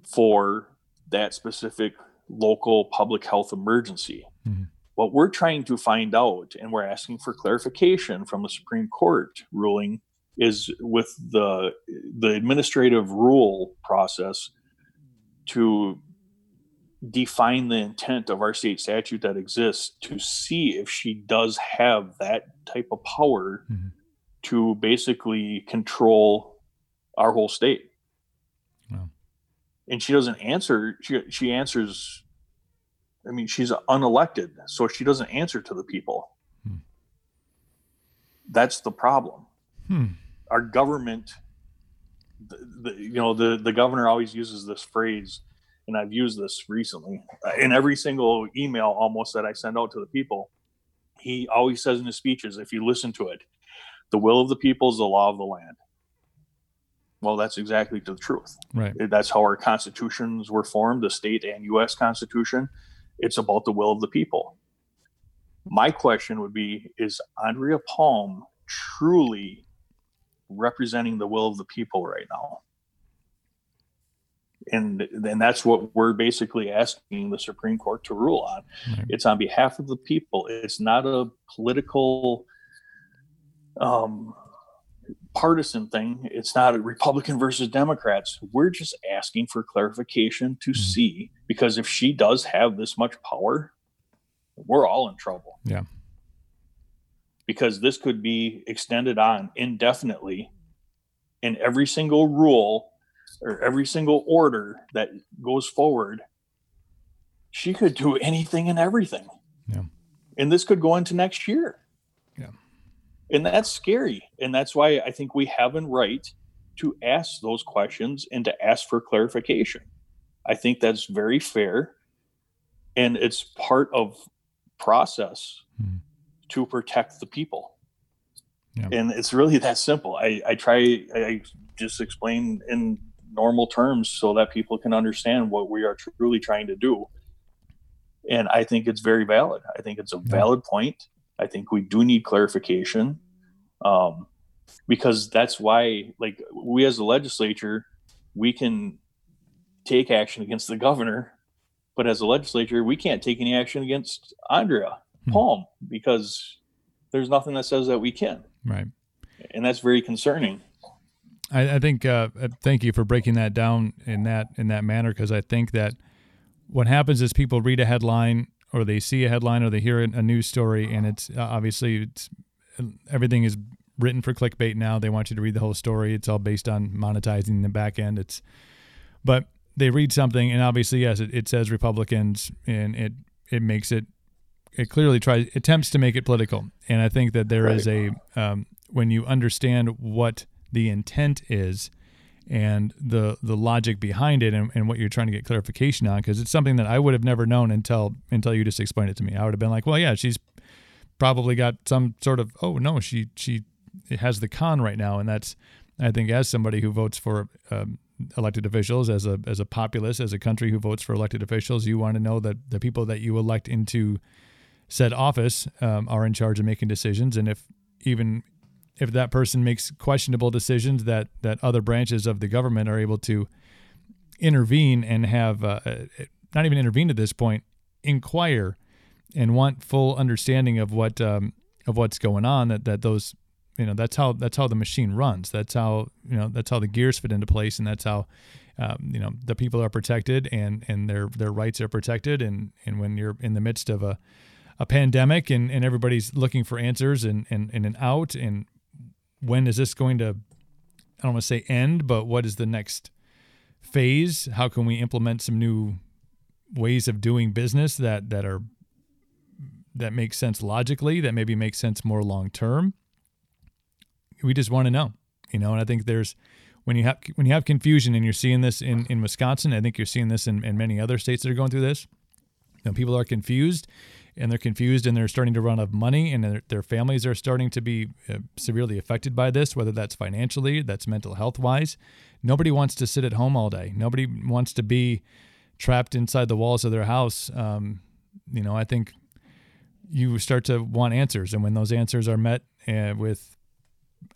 for that specific local public health emergency. Mm-hmm. What we're trying to find out, and we're asking for clarification from the Supreme Court ruling, is with the the administrative rule process to define the intent of our state statute that exists to see if she does have that type of power mm-hmm. to basically control our whole state. Wow. And she doesn't answer. She she answers. I mean, she's unelected, so she doesn't answer to the people. Hmm. That's the problem. Hmm. Our government, the, the, you know, the the governor always uses this phrase and I've used this recently in every single email almost that I send out to the people. He always says in his speeches, if you listen to it, the will of the people is the law of the land. Well, that's exactly the truth. Right. That's how our constitutions were formed, the state and U.S. Constitution. It's about the will of the people. My question would be: Is Andrea Palm truly representing the will of the people right now? and and that's what we're basically asking the Supreme Court to rule on. Right. It's on behalf of the people. It's not a political um, partisan thing. It's not a Republican versus Democrats. We're just asking for clarification to mm-hmm. see because if she does have this much power, we're all in trouble. Yeah. Because this could be extended on indefinitely in every single rule or every single order that goes forward, she could do anything and everything. Yeah. And this could go into next year. Yeah. And that's scary. And that's why I think we have a right to ask those questions and to ask for clarification. I think that's very fair. And it's part of process hmm. to protect the people. Yeah. And it's really that simple. I, I try, I just explain in normal terms so that people can understand what we are truly trying to do. And I think it's very valid. I think it's a valid point. I think we do need clarification um, because that's why, like, we as a legislature, we can take action against the governor, but as a legislature, we can't take any action against Andrea hmm. Palm because there's nothing that says that we can. Right. And that's very concerning. I, I think uh, uh, thank you for breaking that down in that in that manner because I think that what happens is people read a headline or they see a headline or they hear a news story and it's uh, obviously it's everything is written for clickbait now. They want you to read the whole story. It's all based on monetizing the back end. It's but they read something and obviously yes, it, it says Republicans and it it makes it it clearly tries attempts to make it political. And I think that there right. is a um, when you understand what the intent is and the the logic behind it and, and what you're trying to get clarification on because it's something that I would have never known until until you just explained it to me. I would have been like, well, yeah, she's probably got some sort of oh no, she she has the con right now, and that's I think as somebody who votes for um, elected officials, as a as a populace, as a country who votes for elected officials, you want to know that the people that you elect into said office um, are in charge of making decisions, and if even if that person makes questionable decisions that that other branches of the government are able to intervene and have uh, uh, not even intervene at this point inquire and want full understanding of what um, of what's going on that that those you know that's how that's how the machine runs. That's how you know that's how the gears fit into place and that's how um, you know the people are protected and and their their rights are protected. And and when you're in the midst of a a pandemic and, and everybody's looking for answers and, and, and an out and when is this going to I don't want to say end, but what is the next phase? How can we implement some new ways of doing business that that are that make sense logically, that maybe make sense more long term? We just want to know, you know. And I think there's when you have when you have confusion, and you're seeing this in in Wisconsin. I think you're seeing this in, in many other states that are going through this. You know, people are confused, and they're confused, and they're starting to run out of money, and their, their families are starting to be uh, severely affected by this, whether that's financially, that's mental health wise. Nobody wants to sit at home all day. Nobody wants to be trapped inside the walls of their house. Um, you know, I think you start to want answers, and when those answers are met uh, with,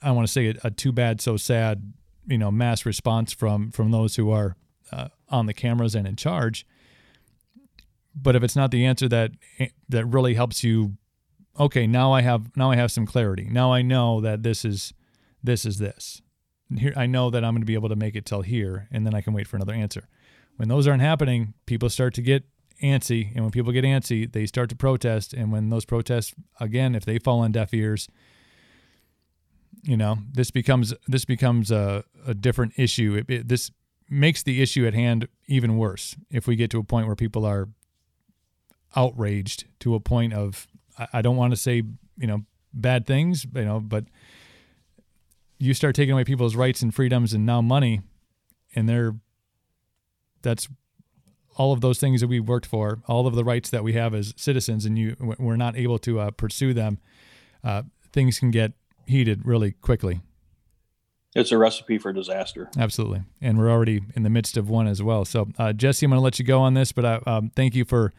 I want to say, a, a, too bad, so sad, you know, mass response from from those who are uh, on the cameras and in charge. But if it's not the answer that that really helps you, okay, now I have now I have some clarity. Now I know that this is this is this. Here I know that I'm going to be able to make it till here, and then I can wait for another answer. When those aren't happening, people start to get antsy, and when people get antsy, they start to protest. And when those protests, again, if they fall on deaf ears, you know, this becomes this becomes a, a different issue. It, it, this makes the issue at hand even worse if we get to a point where people are outraged to a point of I, I don't want to say you know bad things, you know, but you start taking away people's rights and freedoms and now money, and they're that's all of those things that we worked for, all of the rights that we have as citizens, and you we're not able to uh, pursue them. Uh, things can get heated really quickly. It's a recipe for disaster. Absolutely, and we're already in the midst of one as well. So, uh, Jesse, I'm going to let you go on this, but uh, um, thank you for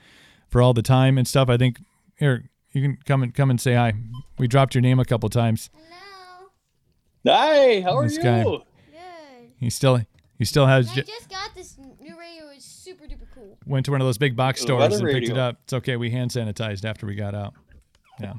for all the time and stuff. I think here you can come and come and say hi. We dropped your name a couple times. Hello. Hi, how are This you? guy. Good. He still he still has And I j- just got this new radio. It's super duper cool. went to one of those big box The stores weather and picked it up. It's okay. We hand sanitized after we got out. Yeah.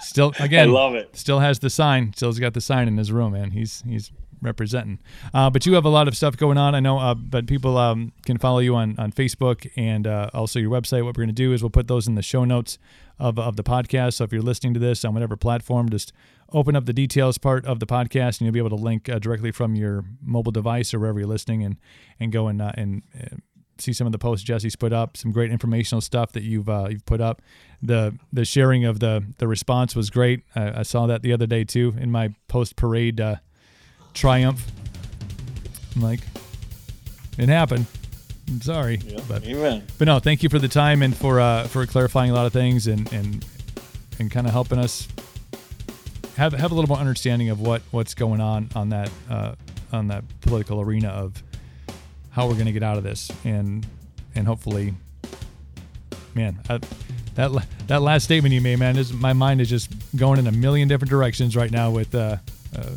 still [LAUGHS] again. I love it. Still has the sign. Still's got the sign in his room, man. He's he's representing. Uh, but you have a lot of stuff going on. I know, uh, but people um, can follow you on on Facebook and uh, also your website. What we're going to do is we'll put those in the show notes of of the podcast. So if you're listening to this on whatever platform, just open up the details part of the podcast, and you'll be able to link uh, directly from your mobile device or wherever you're listening, and and go and uh, and. Uh, see some of the posts Jesse's put up, some great informational stuff that you've uh, you've put up. The the sharing of the the response was great. I, I saw that the other day too in my post parade uh, triumph. I'm like, it happened. I'm sorry, Yeah, but amen. but no, thank you for the time and for uh, for clarifying a lot of things and and and kind of helping us have have a little more understanding of what what's going on on that uh, on that political arena of how we're going to get out of this and and hopefully, man, I, that that last statement you made, man, is my mind is just going in a million different directions right now with. Uh, uh,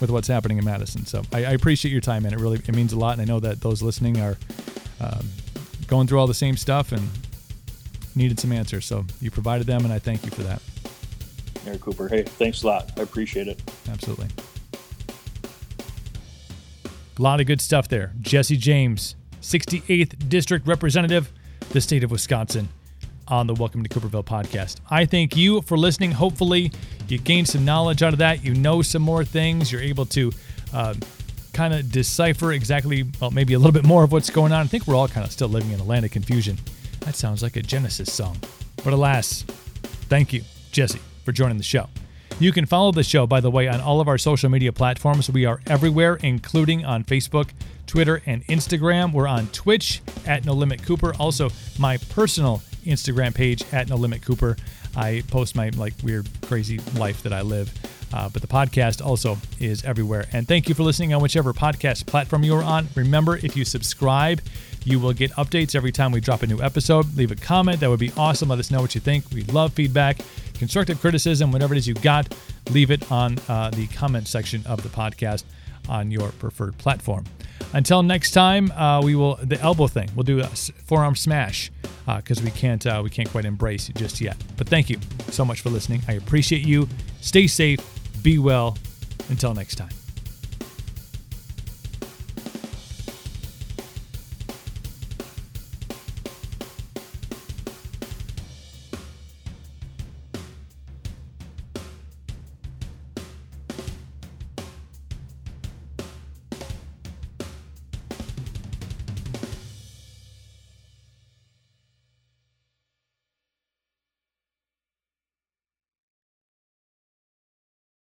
with what's happening in Madison. So I, I appreciate your time, man. It really it means a lot, and I know that those listening are um, going through all the same stuff and needed some answers. So you provided them, and I thank you for that. Mayor Cooper. Hey, thanks a lot. I appreciate it. Absolutely. A lot of good stuff there. Jesse James, 68th District Representative, the state of Wisconsin, on the Welcome to Cooperville podcast. I thank you for listening. Hopefully, you gained some knowledge out of that. You know some more things. You're able to uh, kind of decipher exactly, well, maybe a little bit more of what's going on. I think we're all kind of still living in a land of confusion. That sounds like a Genesis song. But alas, thank you, Jesse, for joining the show. You can follow the show, by the way, on all of our social media platforms. We are everywhere, including on Facebook, Twitter, and Instagram. We're on Twitch at No Limit Cooper. Also, my personal Instagram page at No Limit Cooper. I post my like weird, crazy life that I live. Uh, but the podcast also is everywhere. And thank you for listening on whichever podcast platform you are on. Remember, if you subscribe, you will get updates every time we drop a new episode. Leave a comment. That would be awesome. Let us know what you think. We love feedback, constructive criticism, whatever it is you got. Leave it on uh, the comment section of the podcast on your preferred platform. Until next time, uh, we will the elbow thing. We'll do a forearm smash because we can't uh, we can't quite embrace it just yet. But thank you so much for listening. I appreciate you. Stay safe. Be well. Until next time.